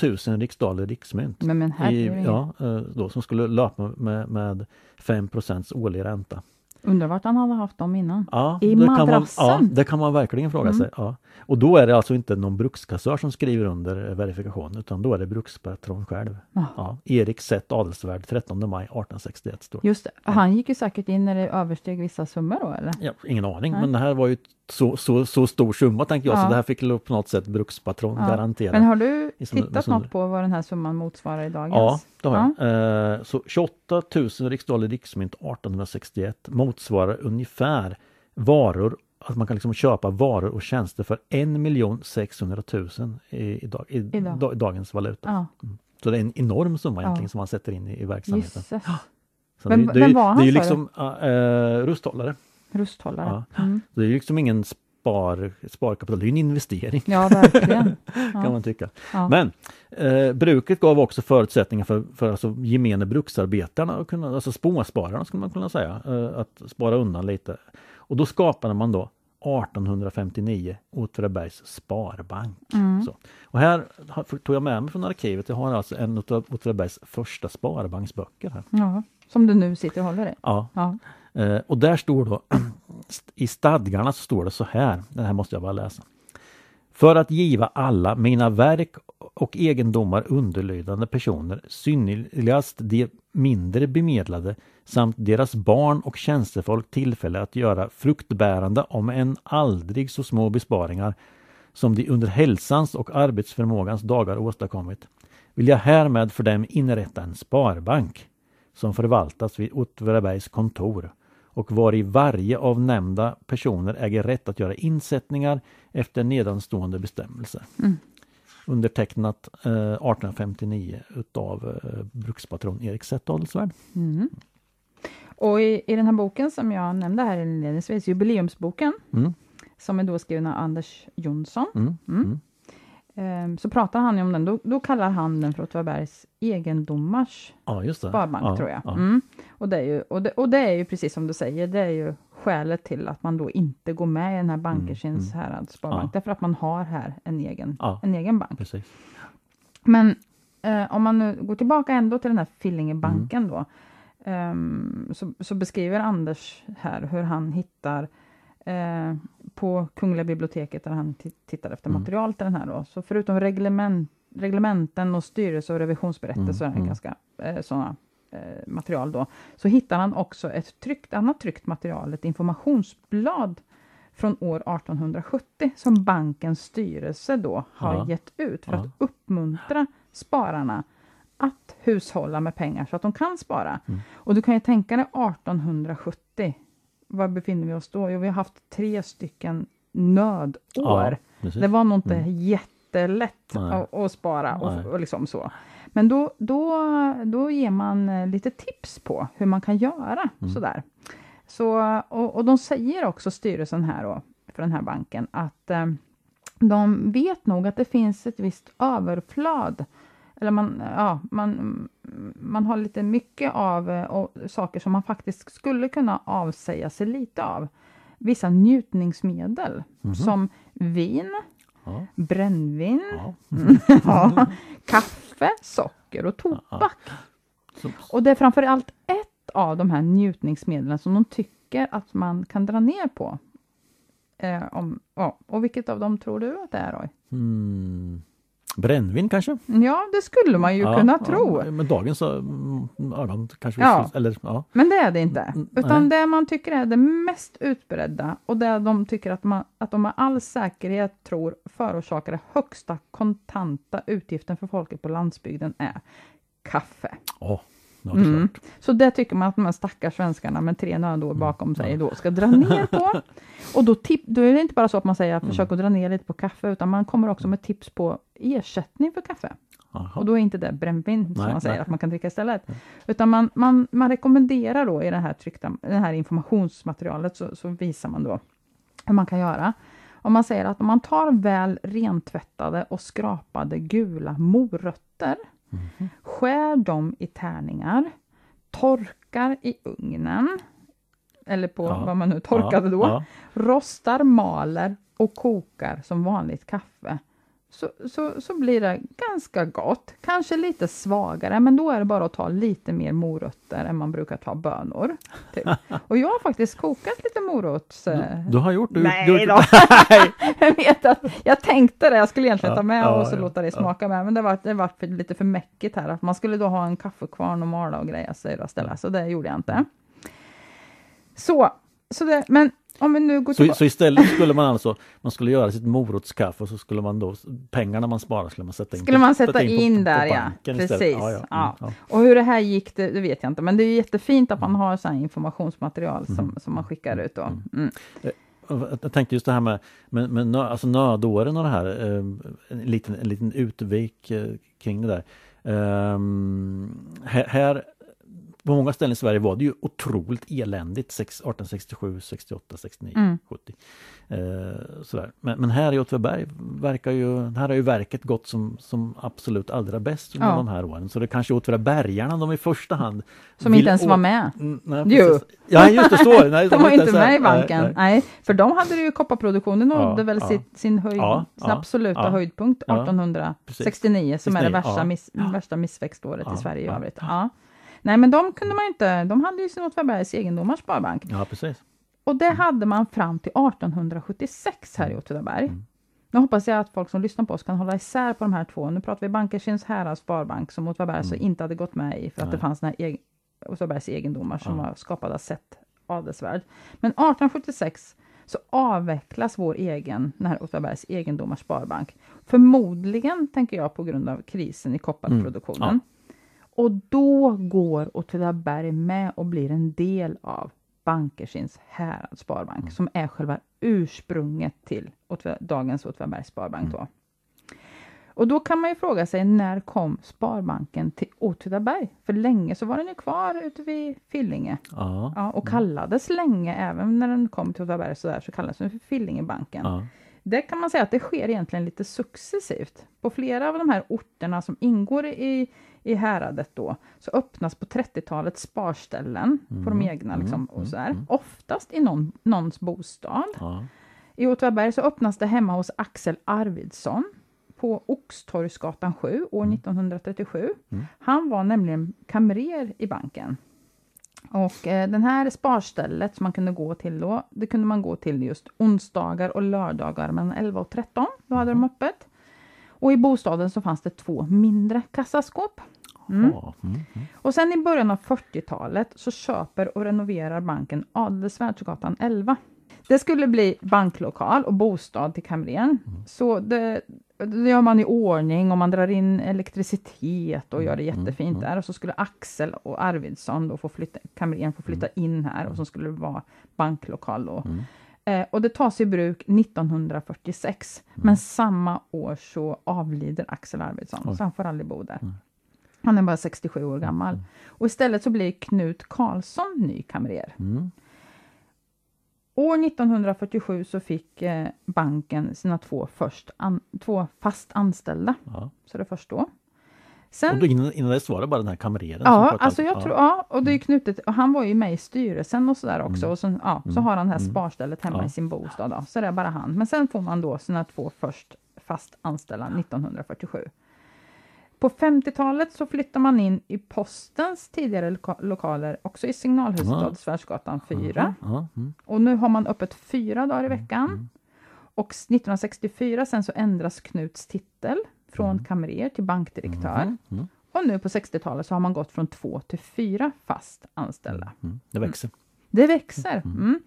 000 riksdaler riksmynt. Men, men I, ja, eh, då, som skulle löpa med, med 5 årlig ränta. Undrar vart han hade haft dem innan. Ja, I det kan man, madrassen? ja, det kan man verkligen fråga Mm. sig. Ja. Och då är det alltså inte någon brukskassör som skriver under eh, verifikation utan då är det brukspatron själv. Ja. Ja, Erik Zett Adelsvärd 13 maj 1861 står det. Just det. Han gick ju säkert in när det översteg vissa summor då eller? Ja, ingen aning, Nej. men det här var ju så, så, så stor summa tänker jag, Ja. så det här fick på något sätt brukspatron Ja. garantera. Men har du I tittat något på vad den här summan motsvarar i dagens? Ja, det har jag. Eh, så 28 000 riksdaler riksmynt 1861 motsvarar ungefär varor, att man kan liksom köpa varor och tjänster för 1 600 000 i, i, dag, i, Idag. da, dagens valuta. Ja, Så det är en enorm summa Ja. egentligen som man sätter in i, i verksamheten. Vem- det, det, vem var han, det är ju liksom uh, rusthållare. Rusthållare. Ja. Mm. Det är liksom ingen spar, sparkapital, det är en investering. Ja, verkligen. kan man tycka. Ja. Men eh, bruket gav också förutsättningar för, för alltså, gemene bruksarbetarna, att kunna, alltså småspararna skulle man kunna säga, eh, att spara undan lite. Och då skapade man då 1859 Åtvidabergs Sparbank. Mm. Så. Och här tog jag med mig från arkivet, jag har alltså en av Åtvidabergs första sparbanksböcker här. ja, som du nu sitter och håller i. Ja, Ja. Eh, och där står då i stadgarna så står det så här, det här måste jag bara läsa. För att giva alla mina verk och egendomar underlydande personer, synnerligast de mindre bemedlade samt deras barn och tjänstefolk tillfälle att göra fruktbärande om än aldrig så små besparingar som de under hälsans och arbetsförmågans dagar åstadkommit, vill jag härmed för dem inrätta en sparbank som förvaltas vid Åtvidabergs kontor och var i varje av nämnda personer äger rätt att göra insättningar efter nedanstående bestämmelser. Mm. Undertecknat eh, 1859 utav eh, brukspatron Erik Zett Adelsvärd. Mm. Och i, i den här boken som jag nämnde här inledningsvis, jubileumsboken, Mm, som är då skriven av Anders Jonsson, mm, Mm. mm. Så pratar han ju om den. Då, då kallar han den för Åtvidabergs egendomars Ja, just det. sparbank, ja, tror jag. Ja. Mm. Och, det är ju, och, det, och det är ju precis som du säger, det är ju skälet till att man då inte går med i den här Bankersins mm. härads sparbank, Ja. därför att man har här en egen, en egen bank. Precis. Men eh, om man nu går tillbaka ändå till den här Fillingebanken Mm. då, ehm, så, så beskriver Anders här hur han hittar eh, på Kungliga biblioteket där han ti- tittar efter Mm. material till den här då, så förutom reglement, reglementen och styrelse och revisionsberättelser, mm, mm. ganska eh, sådana eh, material då, så hittar han också ett tryckt, annat tryckt material, ett informationsblad från år 1870 som bankens styrelse då har Ja. gett ut för Ja. att uppmuntra spararna att hushålla med pengar så att de kan spara. Mm. Och du kan ju tänka dig 1870, var befinner vi oss då? Jo, vi har haft tre stycken nödår. Ja, det var nog inte Mm. jättelätt att, att spara och, och liksom så. Men då, då, då ger man eh, lite tips på hur man kan göra Mm. sådär. Så, och, och de säger också, styrelsen här då, för den här banken, att eh, de vet nog att det finns ett visst överflöd. Eller man, ja, man, man har lite mycket av eh, och, saker som man faktiskt skulle kunna avsäga sig lite av. Vissa njutningsmedel Mhm. som vin, Ja. brännvin, Ja. ja, kaffe, socker och tobak. Så, Och det är framför allt ett av de här njutningsmedlen som de tycker att man kan dra ner på. Eh, om, ja. Och vilket av dem tror du att det är Roy? mm, brännvin kanske? Ja, det skulle man ju kunna tro. Ja, men dagens mm, ögon kanske vi Ja. eller ja. Men det är det inte. Mm, Utan nej. det man tycker är det mest utbredda och det de tycker att, man, att de med all säkerhet tror förorsakar den högsta kontanta utgiften för folket på landsbygden är kaffe. Ja, ja, det är Mm. Så det tycker man att de här stackars svenskarna med tre nödår bakom sig då ska dra ner på. Och då, tip, då är det inte bara så att man säger att försök att dra ner lite på kaffe, utan man kommer också med tips på ersättning för kaffe. Jaha. Och då är inte det brännvin som man säger nej. att man kan dricka istället. Utan man, man, man rekommenderar då i det här tryckta, det här informationsmaterialet så, så visar man då hur man kan göra. Och man säger att om man tar väl rentvättade och skrapade gula morötter, Mhm. skär dem i tärningar, torkar i ugnen, eller på Ja. vad man nu torkade Ja, då, ja. rostar, maler och kokar som vanligt kaffe. Så, så, så blir det ganska gott. Kanske lite svagare, men då är det bara att ta lite mer morötter än man brukar ta bönor. Typ. Och jag har faktiskt kokat lite morots... eh, Du har gjort du, Nej du, då! jag vet att jag tänkte det, jag skulle egentligen Ja, ta med ja, och så ja, låta det ja. smaka med, men det var, det var för, lite för mäckigt här. Att man skulle då ha en kaffekvarn och mala och greja sig och ställa, så det gjorde jag inte. Så, så det, men går så, så istället skulle man alltså man skulle göra sitt morotskaffe och så skulle man då pengarna man sparar skulle man sätta in Skulle på- man sätta på- in på, där på ja, precis. Ja, Ja, ja. Mm, ja. Och hur det här gick, det, det vet jag inte, men det är jättefint att Mm. man har så här informationsmaterial som, som man skickar ut då. Mm. Jag jag tänkte just det här med, med, med nö, alltså nödåren och det här, eh, en, liten, en liten utvik eh, kring det där. Ehm, här, här, på många ställen i Sverige var det ju otroligt eländigt sex- 1867, 68, 69, Mm. 70. Eh, sådär. Men, men här i Åtvidaberg verkar ju, här har ju verket gått som, som absolut allra bäst under Ja. de här åren. Så det kanske är Åtvidabergarna de i första hand Som inte ens var med. Mm, nej, Jo. Ja just det, så nej, De var inte med här. i banken. Nej, Nej, nej. för de hade ju kopparproduktionen Ja, nådde väl ja. sitt, sin, höjd, Ja, sin ja, absoluta ja. höjdpunkt Ja, 1869 som är det 69, värsta, ja. miss, värsta missväxtåret Ja, i Sverige i ja, övrigt. Ja. Nej men de kunde man inte, de hade ju sin Åtvidabergs egendomars sparbank. Ja precis. Och det hade man fram till 1876 här i Åtvidaberg. Mm. Nu hoppas jag att folk som lyssnar på oss kan hålla isär på de här två. Nu pratar vi Bankersyns Härads Sparbank som Åtvidaberg alltså inte hade gått med i för att det Mm. Nej. fanns den här egen, Åtvidabergs egendomar som Ja. var skapade av sett adelsvärd. Men 1876 så avvecklas vår egen, den här Åtvidabergs egendomars sparbank. Förmodligen, tänker jag, på grund av krisen i kopparproduktionen. Mm. Och då går Åtvidaberg med och blir en del av Bankersins Härads Sparbank, Mm. som är själva ursprunget till dagens Åtvidabergs Sparbank. Mm. Då. Och då kan man ju fråga sig, när kom Sparbanken till Åtvidaberg? För länge så var den ju kvar ute vid Fillinge. Ja. Ja, och kallades länge, även när den kom till Åtvidaberg så, där, så kallades den för Fillingebanken. Ja. Det kan man säga att det sker egentligen lite successivt. På flera av de här orterna som ingår i, i häradet då, så öppnas på 30-talet sparställen på de egna. Liksom, och så här. Oftast i någon, någons bostad. Ja. I Åtvidaberg så öppnas det hemma hos Axel Arvidsson på Oxtorgsgatan 7 år 1937. Han var nämligen kamrer i banken. Och eh, den här sparstället som man kunde gå till då, det kunde man gå till just onsdagar och lördagar mellan 11 och 13. Då hade de öppet. Och i bostaden så fanns det två mindre kassaskåp. Mm. Mm. Mm. Och sen i början av 40-talet så köper och renoverar banken Adelsvärdsgatan 11. Det skulle bli banklokal och bostad till kamrern. Så det, det gör man i ordning och man drar in elektricitet och gör det jättefint där. Och så skulle Axel och Arvidsson då få flytta, kamrern få flytta in här och så skulle det vara banklokal då. Eh, och det tas i bruk 1946. Men samma år så avlider Axel Arvidsson, så han får aldrig bo där. Han är bara 67 år gammal. Och istället så blir Knut Karlsson ny kamrer. Mm. År 1947 så fick eh, banken sina två, först an, två fast anställda. Ja. Så det först då. Sen, och innan, innan dess var det bara den här kamreren? Ja, alltså jag ja. tror, ja, och det är mm. knutet, och han var ju med i styrelsen och sådär också, mm. och så, ja, så mm. har han det här mm. sparstället hemma ja. i sin bostad, då, så det är bara han. Men sen får man då sina två först fast anställda 1947. På 50-talet så flyttar man in i postens tidigare loka lokaler, också i Signalhuset, Svärdsgatan 4. Mm. Och nu har man öppet fyra dagar i veckan. Och 1964 sen så ändras Knuts titel från mm. kamrer till bankdirektör. Mm. Mm. Och nu på 60-talet så har man gått från två till fyra fast anställda. Mm. mm. Det växer. Det växer. Mm.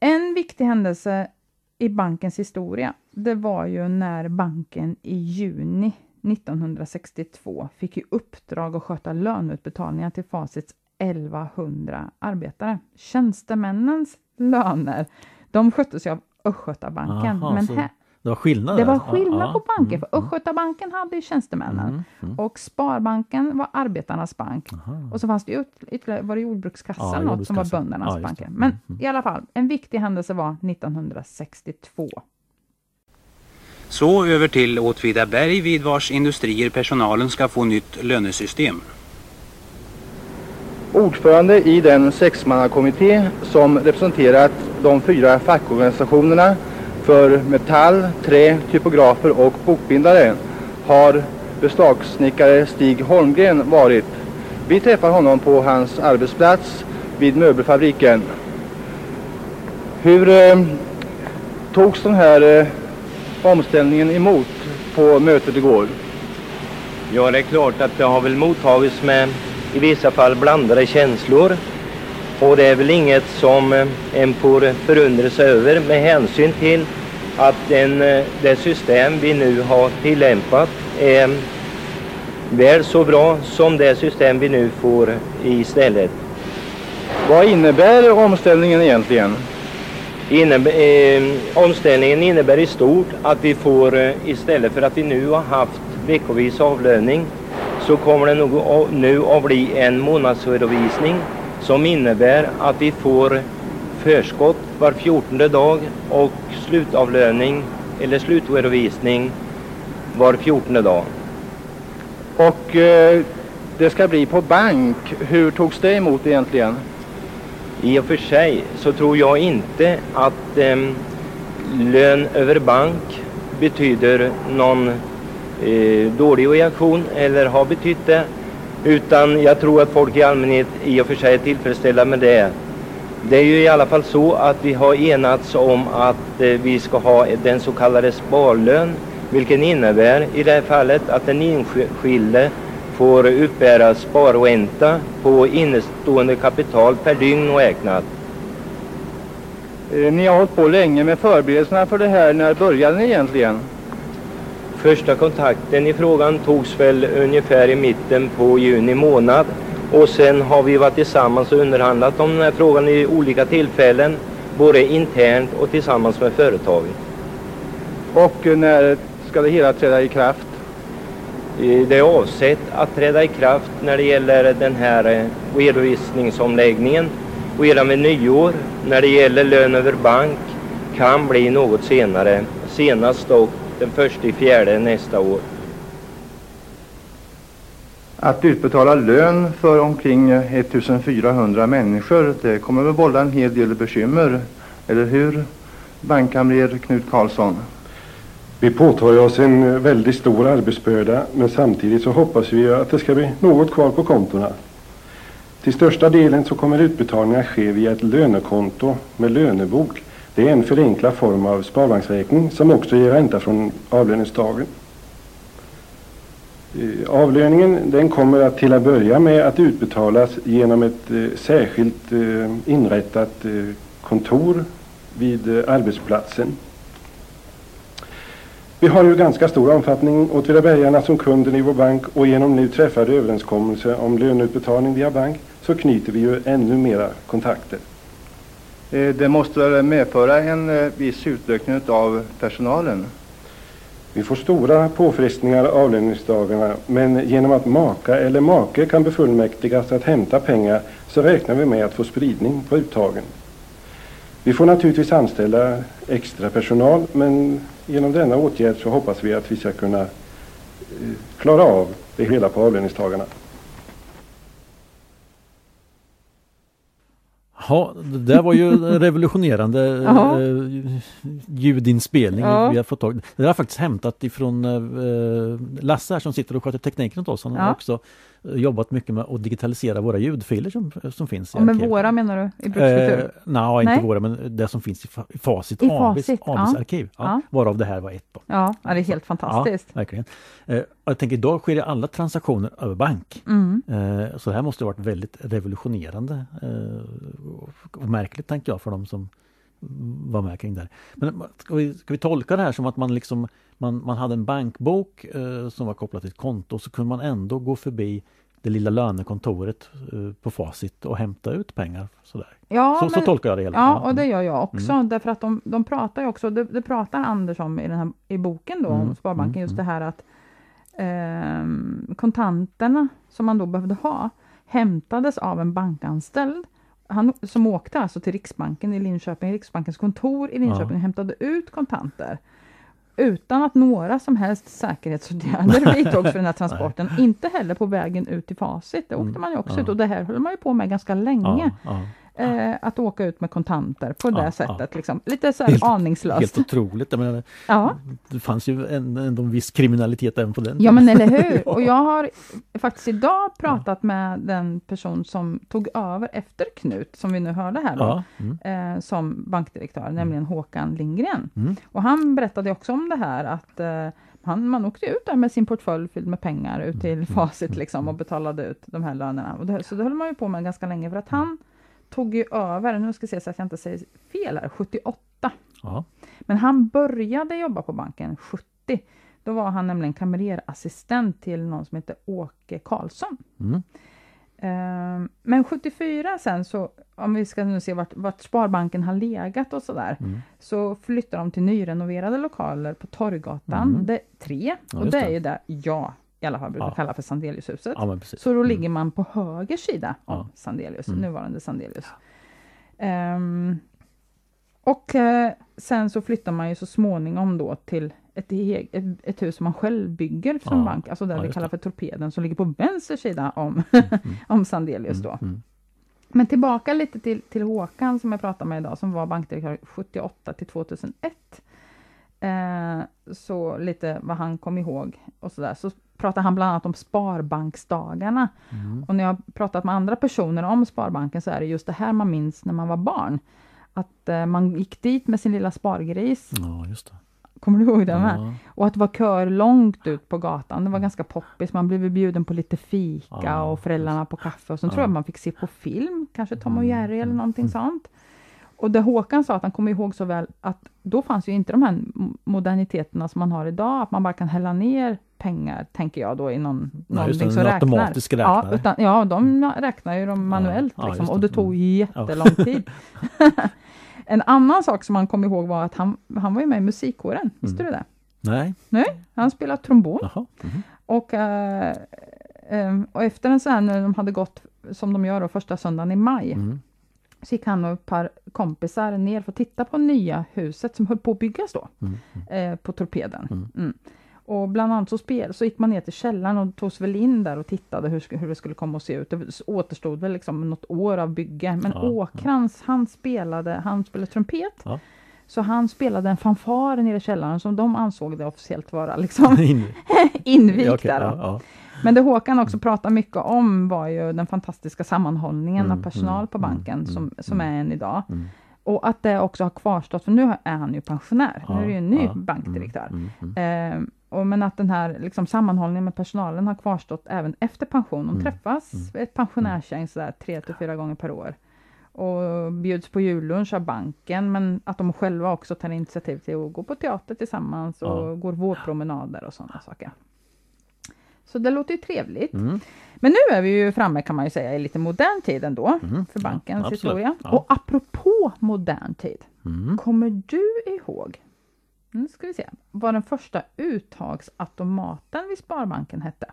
En viktig händelse i bankens historia, det var ju när banken i juni 1962 fick i uppdrag att sköta löneutbetalningar till Facits 1100 arbetare. Tjänstemännens löner, de sköttes ju av Östgötabanken. Aha, men här, det var skillnad? Det var skillnad ja, på banker. Mm, för mm. Östgötabanken hade ju tjänstemännen mm, mm. och Sparbanken var arbetarnas bank. Aha. Och så fanns det ytterligare, var det Jordbrukskassan ja, något som var böndernas ja, banker. Men mm, i alla fall, en viktig händelse var 1962. Så över till Åtvidaberg vid vars industrier personalen ska få nytt lönesystem. Ordförande i den sexmannakommitté som representerat de fyra fackorganisationerna för metall, trä, typografer och bokbindare har beslagssnickare Stig Holmgren varit. Vi träffar honom på hans arbetsplats vid möbelfabriken. Hur eh, togs den här eh, omställningen emot på mötet igår? Ja, det är klart att det har väl mottagits med i vissa fall blandade känslor. Och det är väl inget som eh, en får förundra sig över med hänsyn till att den, eh, det system vi nu har tillämpat är väl så bra som det system vi nu får istället. Vad innebär omställningen egentligen? Innebär, eh, omställningen innebär i stort att vi får, eh, istället för att vi nu har haft veckovis avlöning, så kommer det nog nu att bli en månadsredovisning som innebär att vi får förskott var fjortonde dag och slutavlöning eller slutredovisning var fjortonde dag. Och eh, det ska bli på bank. Hur togs det emot egentligen? I och för sig så tror jag inte att eh, lön över bank betyder någon eh, dålig reaktion eller har betytt det. Utan jag tror att folk i allmänhet i och för sig är tillfredsställda med det. Det är ju i alla fall så att vi har enats om att eh, vi ska ha den så kallade sparlön, vilken innebär i det här fallet att den enskilde får uppbära sparränta på innestående kapital per dygn räknat. Eh, ni har hållit på länge med förberedelserna för det här. När började ni egentligen? Första kontakten i frågan togs väl ungefär i mitten på juni månad och sen har vi varit tillsammans och underhandlat om den här frågan i olika tillfällen, både internt och tillsammans med företaget. Och när ska det hela träda i kraft? Det är avsett att träda i kraft när det gäller den här eh, redovisningsomläggningen redan vid nyår. När det gäller lön över bank kan bli något senare, senast dock den första i fjärde nästa år. Att utbetala lön för omkring 1400 människor, det kommer att vålla en hel del bekymmer. Eller hur, bankkamrer Knut Karlsson? Vi påtar oss en väldigt stor arbetsbörda men samtidigt så hoppas vi att det ska bli något kvar på kontona. Till största delen så kommer utbetalningar ske via ett lönekonto med lönebok. Det är en förenklad form av sparbanksräkning som också ger ränta från avlöningsdagen. Eh, avlöningen den kommer att till att börja med att utbetalas genom ett eh, särskilt eh, inrättat kontor vid arbetsplatsen. Vi har ju ganska stor omfattning Åtvidabergarna som kunden i vår bank och genom nu träffade överenskommelse om löneutbetalning via bank så knyter vi ju ännu mera kontakter. Eh, det måste väl medföra en eh, viss utökning av personalen? Vi får stora påfrestningar avlöningsdagarna men genom att maka eller make kan befullmäktigas att hämta pengar så räknar vi med att få spridning på uttagen. Vi får naturligtvis anställa extra personal men genom denna åtgärd så hoppas vi att vi ska kunna eh, klara av det hela på avlöningstagarna. Ja, det där var ju revolutionerande eh, ljudinspelning Ja. vi har fått tag Det har faktiskt hämtat ifrån eh, Lasse här som sitter och sköter tekniken åt oss. Han Ja. också jobbat mycket med att digitalisera våra ljudfiler som, som finns i med arkivet. våra menar du? I brukskultur? Eh, nej, inte Nej. våra men det som finns i, fa- i Facit I ABs, Facit, ABs ja. arkiv. Ja, Ja. Varav det här var ett. Då. ja, ja, det är helt fantastiskt. Ja, verkligen. Eh, jag tänker idag sker ju alla transaktioner över bank. Mm. Eh, så det här måste ha varit väldigt revolutionerande eh, och märkligt tänker jag för de som var med kring det. här. Men ska vi, ska vi tolka det här som att man liksom man, man hade en bankbok eh, som var kopplad till ett konto så kunde man ändå gå förbi det lilla lönekontoret eh, på Facit och hämta ut pengar. Sådär. Ja, så, så men- tolkar jag det hela. Ja, och det gör jag också. Mm. Därför att de, de pratar ju också, det, det pratar Anders om i, den här, i boken då, Mm, om Sparbanken, mm, just det här att ehm, kontanterna som man då behövde ha hämtades av en bankanställd han, som åkte alltså till Riksbanken i Linköping, Riksbankens kontor i Linköping och hämtade ut kontanter. Utan att några som helst säkerhetsåtgärder vidtogs för den här transporten. Inte heller på vägen ut till Facit. Det åkte Mm, man ju också ut och det här höll man ju på med ganska länge. Ja, ja. Eh, att åka ut med kontanter på det sättet. Liksom. Lite så Helt- aningslöst. Helt otroligt. Jag menar, Ja. det fanns ju en, en, en viss kriminalitet även på den ja, men eller hur. Och jag har faktiskt idag pratat med den person som tog över efter Knut, som vi nu hörde här då, mm. eh, som bankdirektör, nämligen Håkan Lindgren. Mm. Och han berättade också om det här att eh, han, man åkte ut där med sin portfölj fylld med pengar ut till Mm. Facit liksom och betalade ut de här lönerna. Och det, så det höll man ju på med ganska länge för att han tog ju över, nu ska jag se så att jag inte säger fel här, 78. ja. Men han började jobba på banken 70. Då var han nämligen kamrerassistent till någon som heter Åke Karlsson. Mm. Ehm, Men 74 sen så, om vi ska nu se vart, vart Sparbanken har legat och sådär, Mm. så flyttar de till nyrenoverade lokaler på Torggatan Mm. det, 3. Ja, och det det. är ju det jag i alla fall brukar Ja. kalla för Sandeliushuset. ja. Så då Mm. ligger man på höger sida av Ja. Sandelius, Mm. nuvarande Sandelius. Ehm, och eh, sen så flyttar man ju så småningom då till ett, ett, ett hus som man själv bygger som bank, alltså Ja, vi kallar för Torpeden, som ligger på vänster sida om, om Sandelius då. Mm. Men tillbaka lite till, till Håkan som jag pratade med idag, som var bankdirektör 78 till 2001. Eh, så lite vad han kom ihåg och sådär. Så pratar han bland annat om Sparbanksdagarna. Mm. Och när jag har pratat med andra personer om Sparbanken så är det just det här man minns när man var barn. Att eh, man gick dit med sin lilla spargris. Ja, just det. Kommer du ihåg med? Ja. Och att det var kör långt ut på gatan. Det var ganska poppis. Man blev bjuden på lite fika Ja, och föräldrarna på kaffe. Och sen Ja. tror jag man fick se på film, kanske Tom och Mm, Jerry eller någonting mm. sånt. Och det Håkan sa att han kommer ihåg så väl att då fanns ju inte de här moderniteterna som man har idag, att man bara kan hälla ner pengar, tänker jag då i någon, Ja, någonting som räknar. Ja, utan, ja, de räknar ju dem manuellt ja, liksom, det. och det tog Mm. jättelång tid. en annan sak som han kom ihåg var att han, han var ju med i musikkåren, visste Mm. du det? Nej, Nej, han spelade trombon. jaha. Mhm. Och, eh, och efter en sån här, när de hade gått, som de gör då, första söndagen i maj, Mm. så gick han och ett par kompisar ner för att titta på nya huset som höll på att byggas då, Mm. eh, på Torpeden. Mm. Mm. Och bland annat så, spel, så gick man ner till källaren och tog sig väl in där och tittade hur, hur det skulle komma att se ut. Det återstod väl liksom något år av bygge. Men Ja, Åkrans, han spelade, han spelade trumpet. Ja. Så han spelade en fanfar nere i källaren som de ansåg det officiellt vara liksom In- invigt Ja, okej, där. Ja, ja. Men det Håkan också pratade mycket om var ju den fantastiska sammanhållningen Mm, av personal mm, på banken mm, som, mm, som mm. är än idag. Mm. Och att det också har kvarstått, för nu är han ju pensionär. nu är det ju en ny ja, bankdirektör. Mm, mm, mm. Eh, och men att den här liksom, sammanhållningen med personalen har kvarstått även efter pension. De Mm, träffas, ett pensionärsgäng sådär tre till fyra gånger per år. Och bjuds på jullunch av banken, men att de själva också tar initiativ till att gå på teater tillsammans och Ja. går vårpromenader och sådana saker. Så det låter ju trevligt. Mm. Men nu är vi ju framme kan man ju säga i lite modern tid ändå Mm, för ja, bankens absolut. historia. Ja. Och apropå modern tid, Mm. kommer du ihåg, nu ska vi se, vad den första uttagsautomaten vid Sparbanken hette?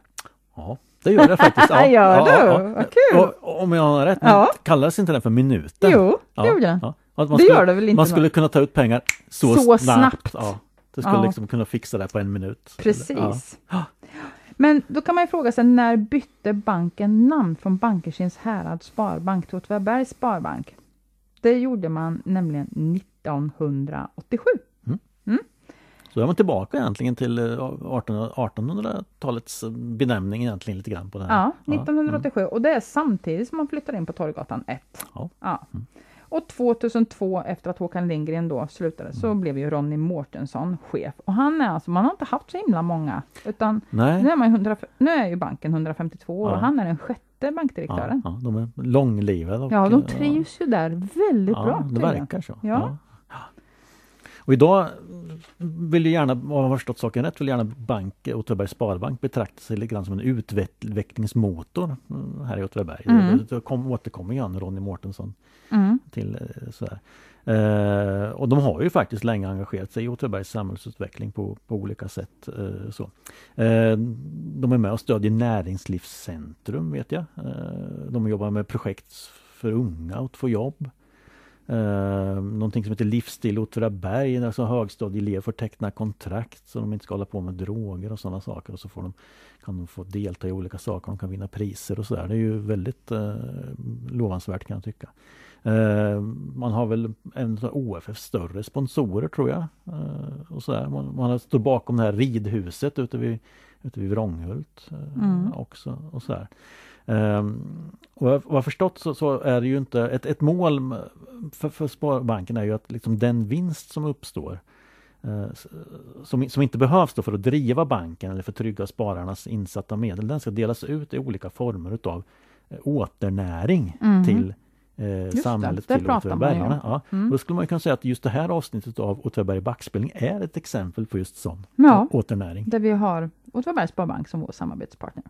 Ja, det gör jag faktiskt. Ja, Gör ja, du? ja. Vad kul. Och, om jag har rätt, Ja. kallades inte den för minuten? Jo, det gjorde den. ja. Att man Det skulle, gör det väl inte Man skulle kunna ta ut pengar så, Så snabbt. snabbt. Det skulle liksom kunna fixa det på en minut. Precis. Men då kan man ju fråga sig, när bytte banken namn från Bankerkins Härads Sparbank till Åtvidabergs Sparbank? Det gjorde man nämligen 1987. Så är man tillbaka egentligen till eh, 18 1800-talets benämning egentligen lite grann på det här. Ja, 1987 och det är samtidigt som man flyttar in på Torggatan 1. Ja. Mm. Och 2002 efter att Håkan Lindgren då slutade så Mm. blev ju Ronny Mårtensson chef. Och han är alltså, man har inte haft så himla många utan Nej. nu är, man ju 100, nu är ju banken 152 år Ja. och han är den sjätte Ja, bankdirektören. ja, de är långlivade. och, Ja, de eh, trivs ju där väldigt ja, bra. Det verkar så. Ja. Och idag vill ju gärna, om jag har förstått saken rätt, vill gärna bank, Åtvidabergs Sparbank betrakta sig lite grann som en utvecklingsmotor här i Åtvidaberg. Mm. Det, kom, återkommer igen Ronny Mårtensson Mm. till eh, sådär. Eh, och de har ju faktiskt länge engagerat sig i Åtvidabergs samhällsutveckling på, på olika sätt. Eh, så. Eh, de är med och stödjer Näringslivscentrum vet jag. Eh, de jobbar med projekt för unga att få jobb. Eh, någonting som heter Livsstil Åtvidaberg, alltså högstadieelever får teckna kontrakt så de inte ska hålla på med droger och sådana saker. Och så får de, kan de få delta i olika saker, de kan vinna priser och sådär. Det är ju väldigt eh, lovansvärt kan jag tycka. Eh, man har väl en av OFF större sponsorer tror jag. Eh, och sådär. Man, man står bakom det här ridhuset ute vid, ute vid Vrånghult eh, Mm. också. Och sådär. Um, och vad jag förstått så, så är det ju inte ett, ett mål för, för Sparbanken är ju att liksom den vinst som uppstår eh, som, som inte behövs för att driva banken eller för att trygga spararnas insatta medel, den ska delas ut i olika former utav eh, åternäring Mhm. till eh, det, samhället, det till ju om. Åtvidabergarna. Ja. Mm. Då skulle man kunna säga att just det här avsnittet av Åtvidaberg backspelning är ett exempel på just sån Ja. åternäring. Där vi har Åtvidabergs Sparbank som vår samarbetspartner.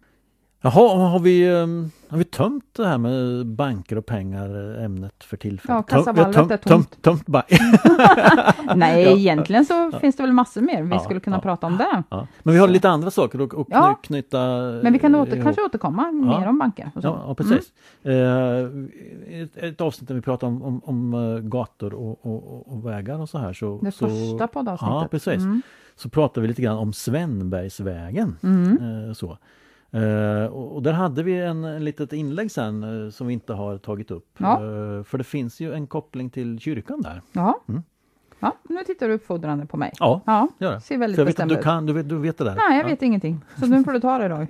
Jaha, har vi, ehm, har vi tömt det här med banker och pengar, eh, ämnet för tillfället? Ja, Töm- kassavalvet är tömt, tömt, tömt Nej, Ja. egentligen så finns det väl massor mer vi Ja, skulle kunna ja, prata om det. ja. Men vi har lite andra saker att kny, Ja. knyta Men vi kan åter, ihop. kanske återkomma mer om banker. Och så. Ja, ja precis. Eh, ett, ett avsnitt där vi pratar om, om, om eh, gator och, och, och- och vägar och så här. Så, Det så, första poddavsnittet. Ja, precis. Mm. Så pratar vi lite grann om Svenbergsvägen. Mm. Eh, så. Eh, och, där hade vi en, en litet inlägg sen eh, som vi inte har tagit upp. Ja. Eh, för det finns ju en koppling till kyrkan där. Ja. Mm. ja, nu tittar du uppfordrande på mig. Ja, Ja, gör det. ser väldigt jag vet att du kan, du vet, du vet det där? Nej, jag Ja. vet ingenting. Så nu får du ta det då.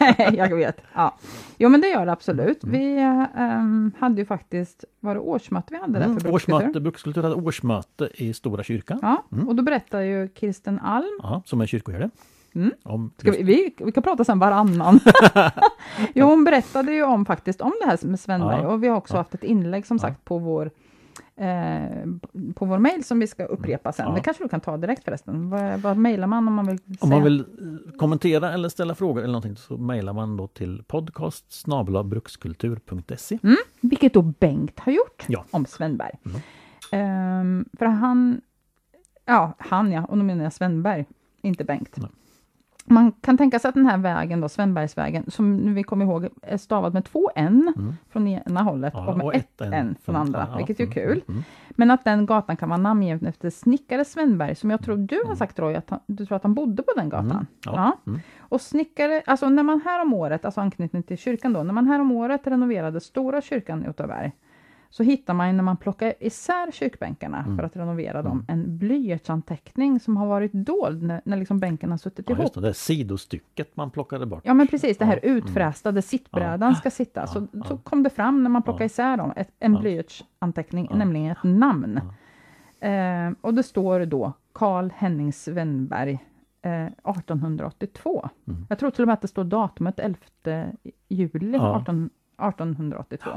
Nej, jag vet. Ja. Jo, men det gör det absolut. Mm. Vi ehm, hade ju faktiskt, var det årsmöte vi hade där Mm, för Brukskultur? Brukskultur hade årsmöte i Stora kyrkan. Ja, Mm. och då berättar ju Kirsten Alm, Ja, som är kyrkoherde. Mm. Om vi, vi, vi kan prata sen varannan. jo, hon berättade ju om faktiskt om det här med Svenberg Ja. och vi har också Ja. haft ett inlägg som Ja. sagt på vår eh, på vår mail som vi ska upprepa sen. Ja. Det kanske du kan ta direkt förresten. Vad, vad mejlar man om man vill Om säga? man vill eh, kommentera eller ställa frågor eller någonting så mejlar man då till podcast brukskultur.se. Mm, vilket då Bengt har gjort Ja. om Svenberg. Mm. Ehm, för han, ja, han ja, och då menar jag Svenberg, inte Bengt. Nej. Man kan tänka sig att den här vägen då, Svenbergsvägen, som nu vi kommer ihåg är stavad med två N Mm. från ena hållet Ja, och med och ett N från andra, ja, vilket är ju mm, kul. mm, mm. Men att den gatan kan vara namngiven efter snickare Svenberg, som jag tror du har sagt Roy, att han, du tror att han bodde på den gatan. Mm, ja, mm. Och snickare, alltså när man här om året, alltså anknytning till kyrkan då, när man här om året renoverade Stora kyrkan i Åtvidaberg, så hittar man när man plockar isär kyrkbänkarna Mm. för att renovera dem, en blyertsanteckning som har varit dold när, när liksom bänken har suttit Ja, ihop. just det, det sidostycket man plockade bort. Ja men precis, det här Ja, mm. utfrästa där sittbrädan ska sitta. Så, ja. så kom det fram när man plockade Ja. isär dem, ett, en Ja. blyertsanteckning, Ja. nämligen ett namn. Eh, och det står då Karl Henning Svenberg eh, 1882. Mm. Jag tror till och med att det står datumet 11 juli Ja. 18, 1882.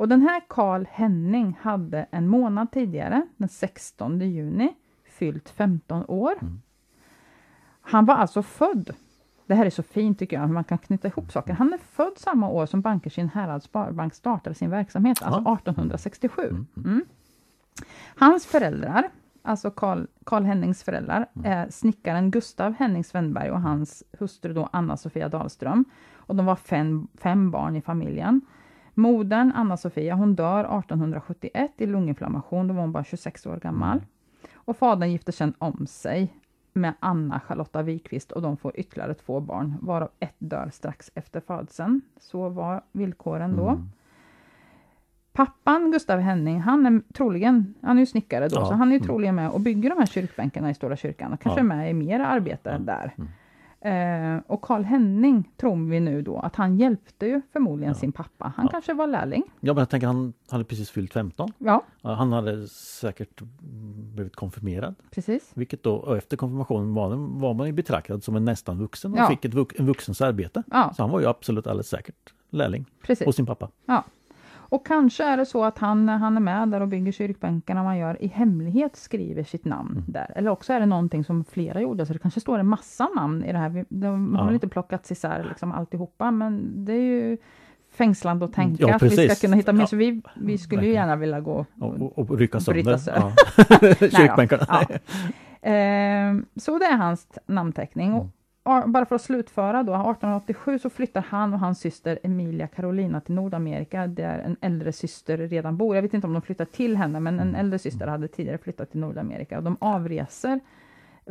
Och den här Karl Henning hade en månad tidigare, den 16 juni, fyllt 15 år. Mm. Han var alltså född, det här är så fint tycker jag, man kan knyta ihop saker. Han är född samma år som Bankersin Härads Sparbank startade sin verksamhet, alltså Ja. 1867. Mm, Mm. Hans föräldrar, alltså Karl, Karl Hennings föräldrar, Mm. är snickaren Gustav Henning Svenberg och hans hustru då Anna-Sofia Dahlström. Och de var fem, fem barn i familjen. Modern Anna-Sofia, hon dör 1871 i lunginflammation, då var hon bara 26 år gammal. Mm. Och fadern gifter sedan om sig med Anna Charlotta Wikvist och de får ytterligare två barn, varav ett dör strax efter födseln. Så var villkoren då. Mm. Pappan Gustav Henning, han är troligen, han är ju snickare då, Ja. så han är ju Mm. troligen med och bygger de här kyrkbänkarna i Stora kyrkan och kanske Ja. är med i mer arbete Ja. där. Mm. Eh, och Karl Henning tror vi nu då att han hjälpte ju förmodligen Ja. sin pappa. Han Ja. kanske var lärling. Ja, men jag tänker han hade precis fyllt 15. Ja, Ja, Han hade säkert blivit konfirmerad. precis. Vilket då, efter konfirmationen var, var man ju betraktad som en nästan vuxen och Ja. fick ett vux, en vuxens arbete. Ja, Så han var ju absolut alldeles säkert lärling precis. hos sin pappa. Och kanske är det så att han, när han är med där och bygger kyrkbänkarna, man gör i hemlighet skriver sitt namn Mm. där. Eller också är det någonting som flera gjorde, så det kanske står en massa namn i det här. De har Ja. inte plockats isär liksom alltihopa, men det är ju fängslande att tänka Ja, att vi ska kunna hitta mer. Ja. Så vi, vi skulle ju gärna vilja gå Och, och, och rycka sönder sig. ja. Kyrkbänkarna. Ehm, så det är hans namnteckning. A- bara för att slutföra då, 1887 så flyttar han och hans syster Emilia Carolina till Nordamerika, där en äldre syster redan bor. Jag vet inte om de flyttar till henne, men en äldre syster hade tidigare flyttat till Nordamerika. Och de avreser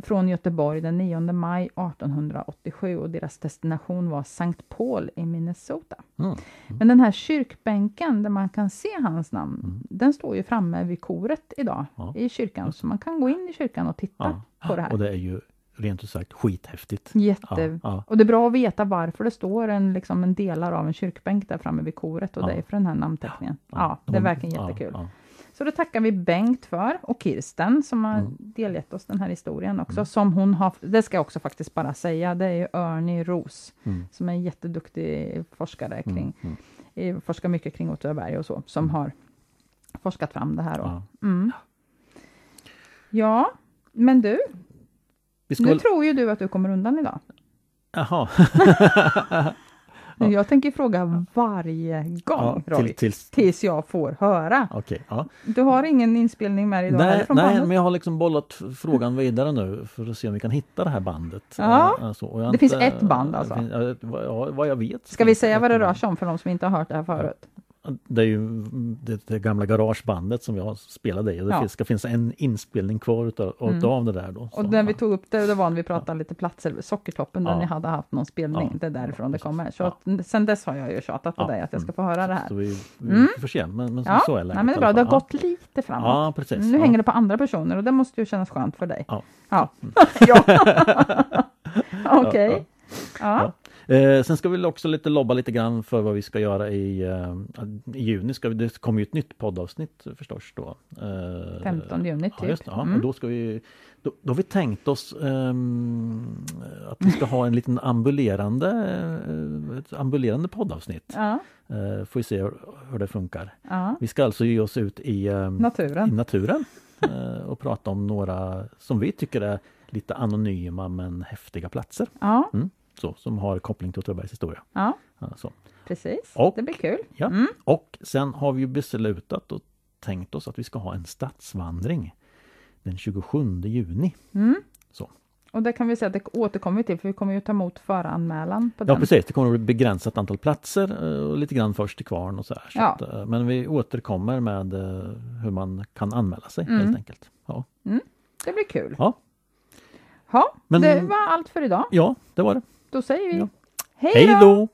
från Göteborg den 9 maj 1887 och deras destination var St. Paul i Minnesota. Mm. Men den här kyrkbänken där man kan se hans namn, Mm. den står ju framme vid koret idag Ja. i kyrkan. Så man kan gå in i kyrkan och titta Ja. på det här. Och det är ju rent ut sagt skithäftigt. Jätte... Ja, ja. Och det är bra att veta varför det står en, liksom en delar av en kyrkbänk där framme vid koret och Ja. det är för den här namnteckningen. Ja, det är verkligen jättekul. Så det tackar vi Bengt för och Kirsten som har Mm. delgett oss den här historien också. Som hon har, det ska jag också faktiskt bara säga, det är ju Örni Ros Mm. som är en jätteduktig forskare kring, Mm. Mm. eh, forskar mycket kring Åtvidaberg och så, som har forskat fram det här. Då. Ja. Mm. Ja, men du, nu väl... tror ju du att du kommer undan idag. Jaha. Jag tänker fråga varje gång, Ja, till, tills... tills jag får höra. Okej, ja. Du har ingen inspelning med dig idag Nej, från nej bandet? men jag har liksom bollat frågan vidare nu för att se om vi kan hitta det här bandet. Ja. Eh, alltså, Det finns inte- ett band alltså? det finns- ja, vad- Ja, vad jag vet. Ska vi finns säga vad det rör sig om för de som inte har hört det här förut? Det är ju det, det gamla garagebandet som jag spelade i och det Ja. finns, ska finnas en inspelning kvar utav, Mm. utav det där då. Så, Och när vi ja. tog upp det, det var när vi pratade lite platser, Sockertoppen, där Ja. ni hade haft någon spelning. Ja. Det är därifrån det kommer. Så Ja. att, sen dess har jag ju tjatat på Ja. dig att jag ska få höra det här. Så vi, vi Mm. får se, men, men Ja, så är Nej, läget. men det är bra. Det har gått lite framåt. Ja, precis. Nu ja. hänger det på andra personer och det måste ju kännas skönt för dig. Ja. Ja. ja. Okej. Ja. Eh, sen ska vi också lite lobba lite grann för vad vi ska göra i, eh, i juni. Ska vi, det kommer ju ett nytt poddavsnitt förstås då. Eh, 15 juni Ja, typ. just det. Ja, Mm. då, ska vi, då, då har vi tänkt oss ehm, att vi ska ha en liten ambulerande, eh, ett ambulerande poddavsnitt. Ja. Eh, får vi se hur, hur det funkar. ja. Vi ska alltså ge oss ut i, ehm, i Naturen. naturen eh, och prata om några som vi tycker är lite anonyma men häftiga platser. Ja. Så, som har koppling till Åtvidabergs historia. ja, Ja, så. precis. Och- Det blir kul. Ja. Mm. Och sen har vi ju beslutat och tänkt oss att vi ska ha en stadsvandring den 27 juni. Mm. Så. Och det kan vi säga att det återkommer vi till, för vi kommer ju ta emot föranmälan på Ja den. precis, det kommer att bli begränsat antal platser eh, och lite grann först till kvarn och så här. Så Ja. att, eh, men vi återkommer med eh, hur man kan anmäla sig Mm. helt enkelt. Ja, Det blir kul. Ja. Ja, Men- det var allt för idag. ja det var det. Då säger vi Ja. hej då!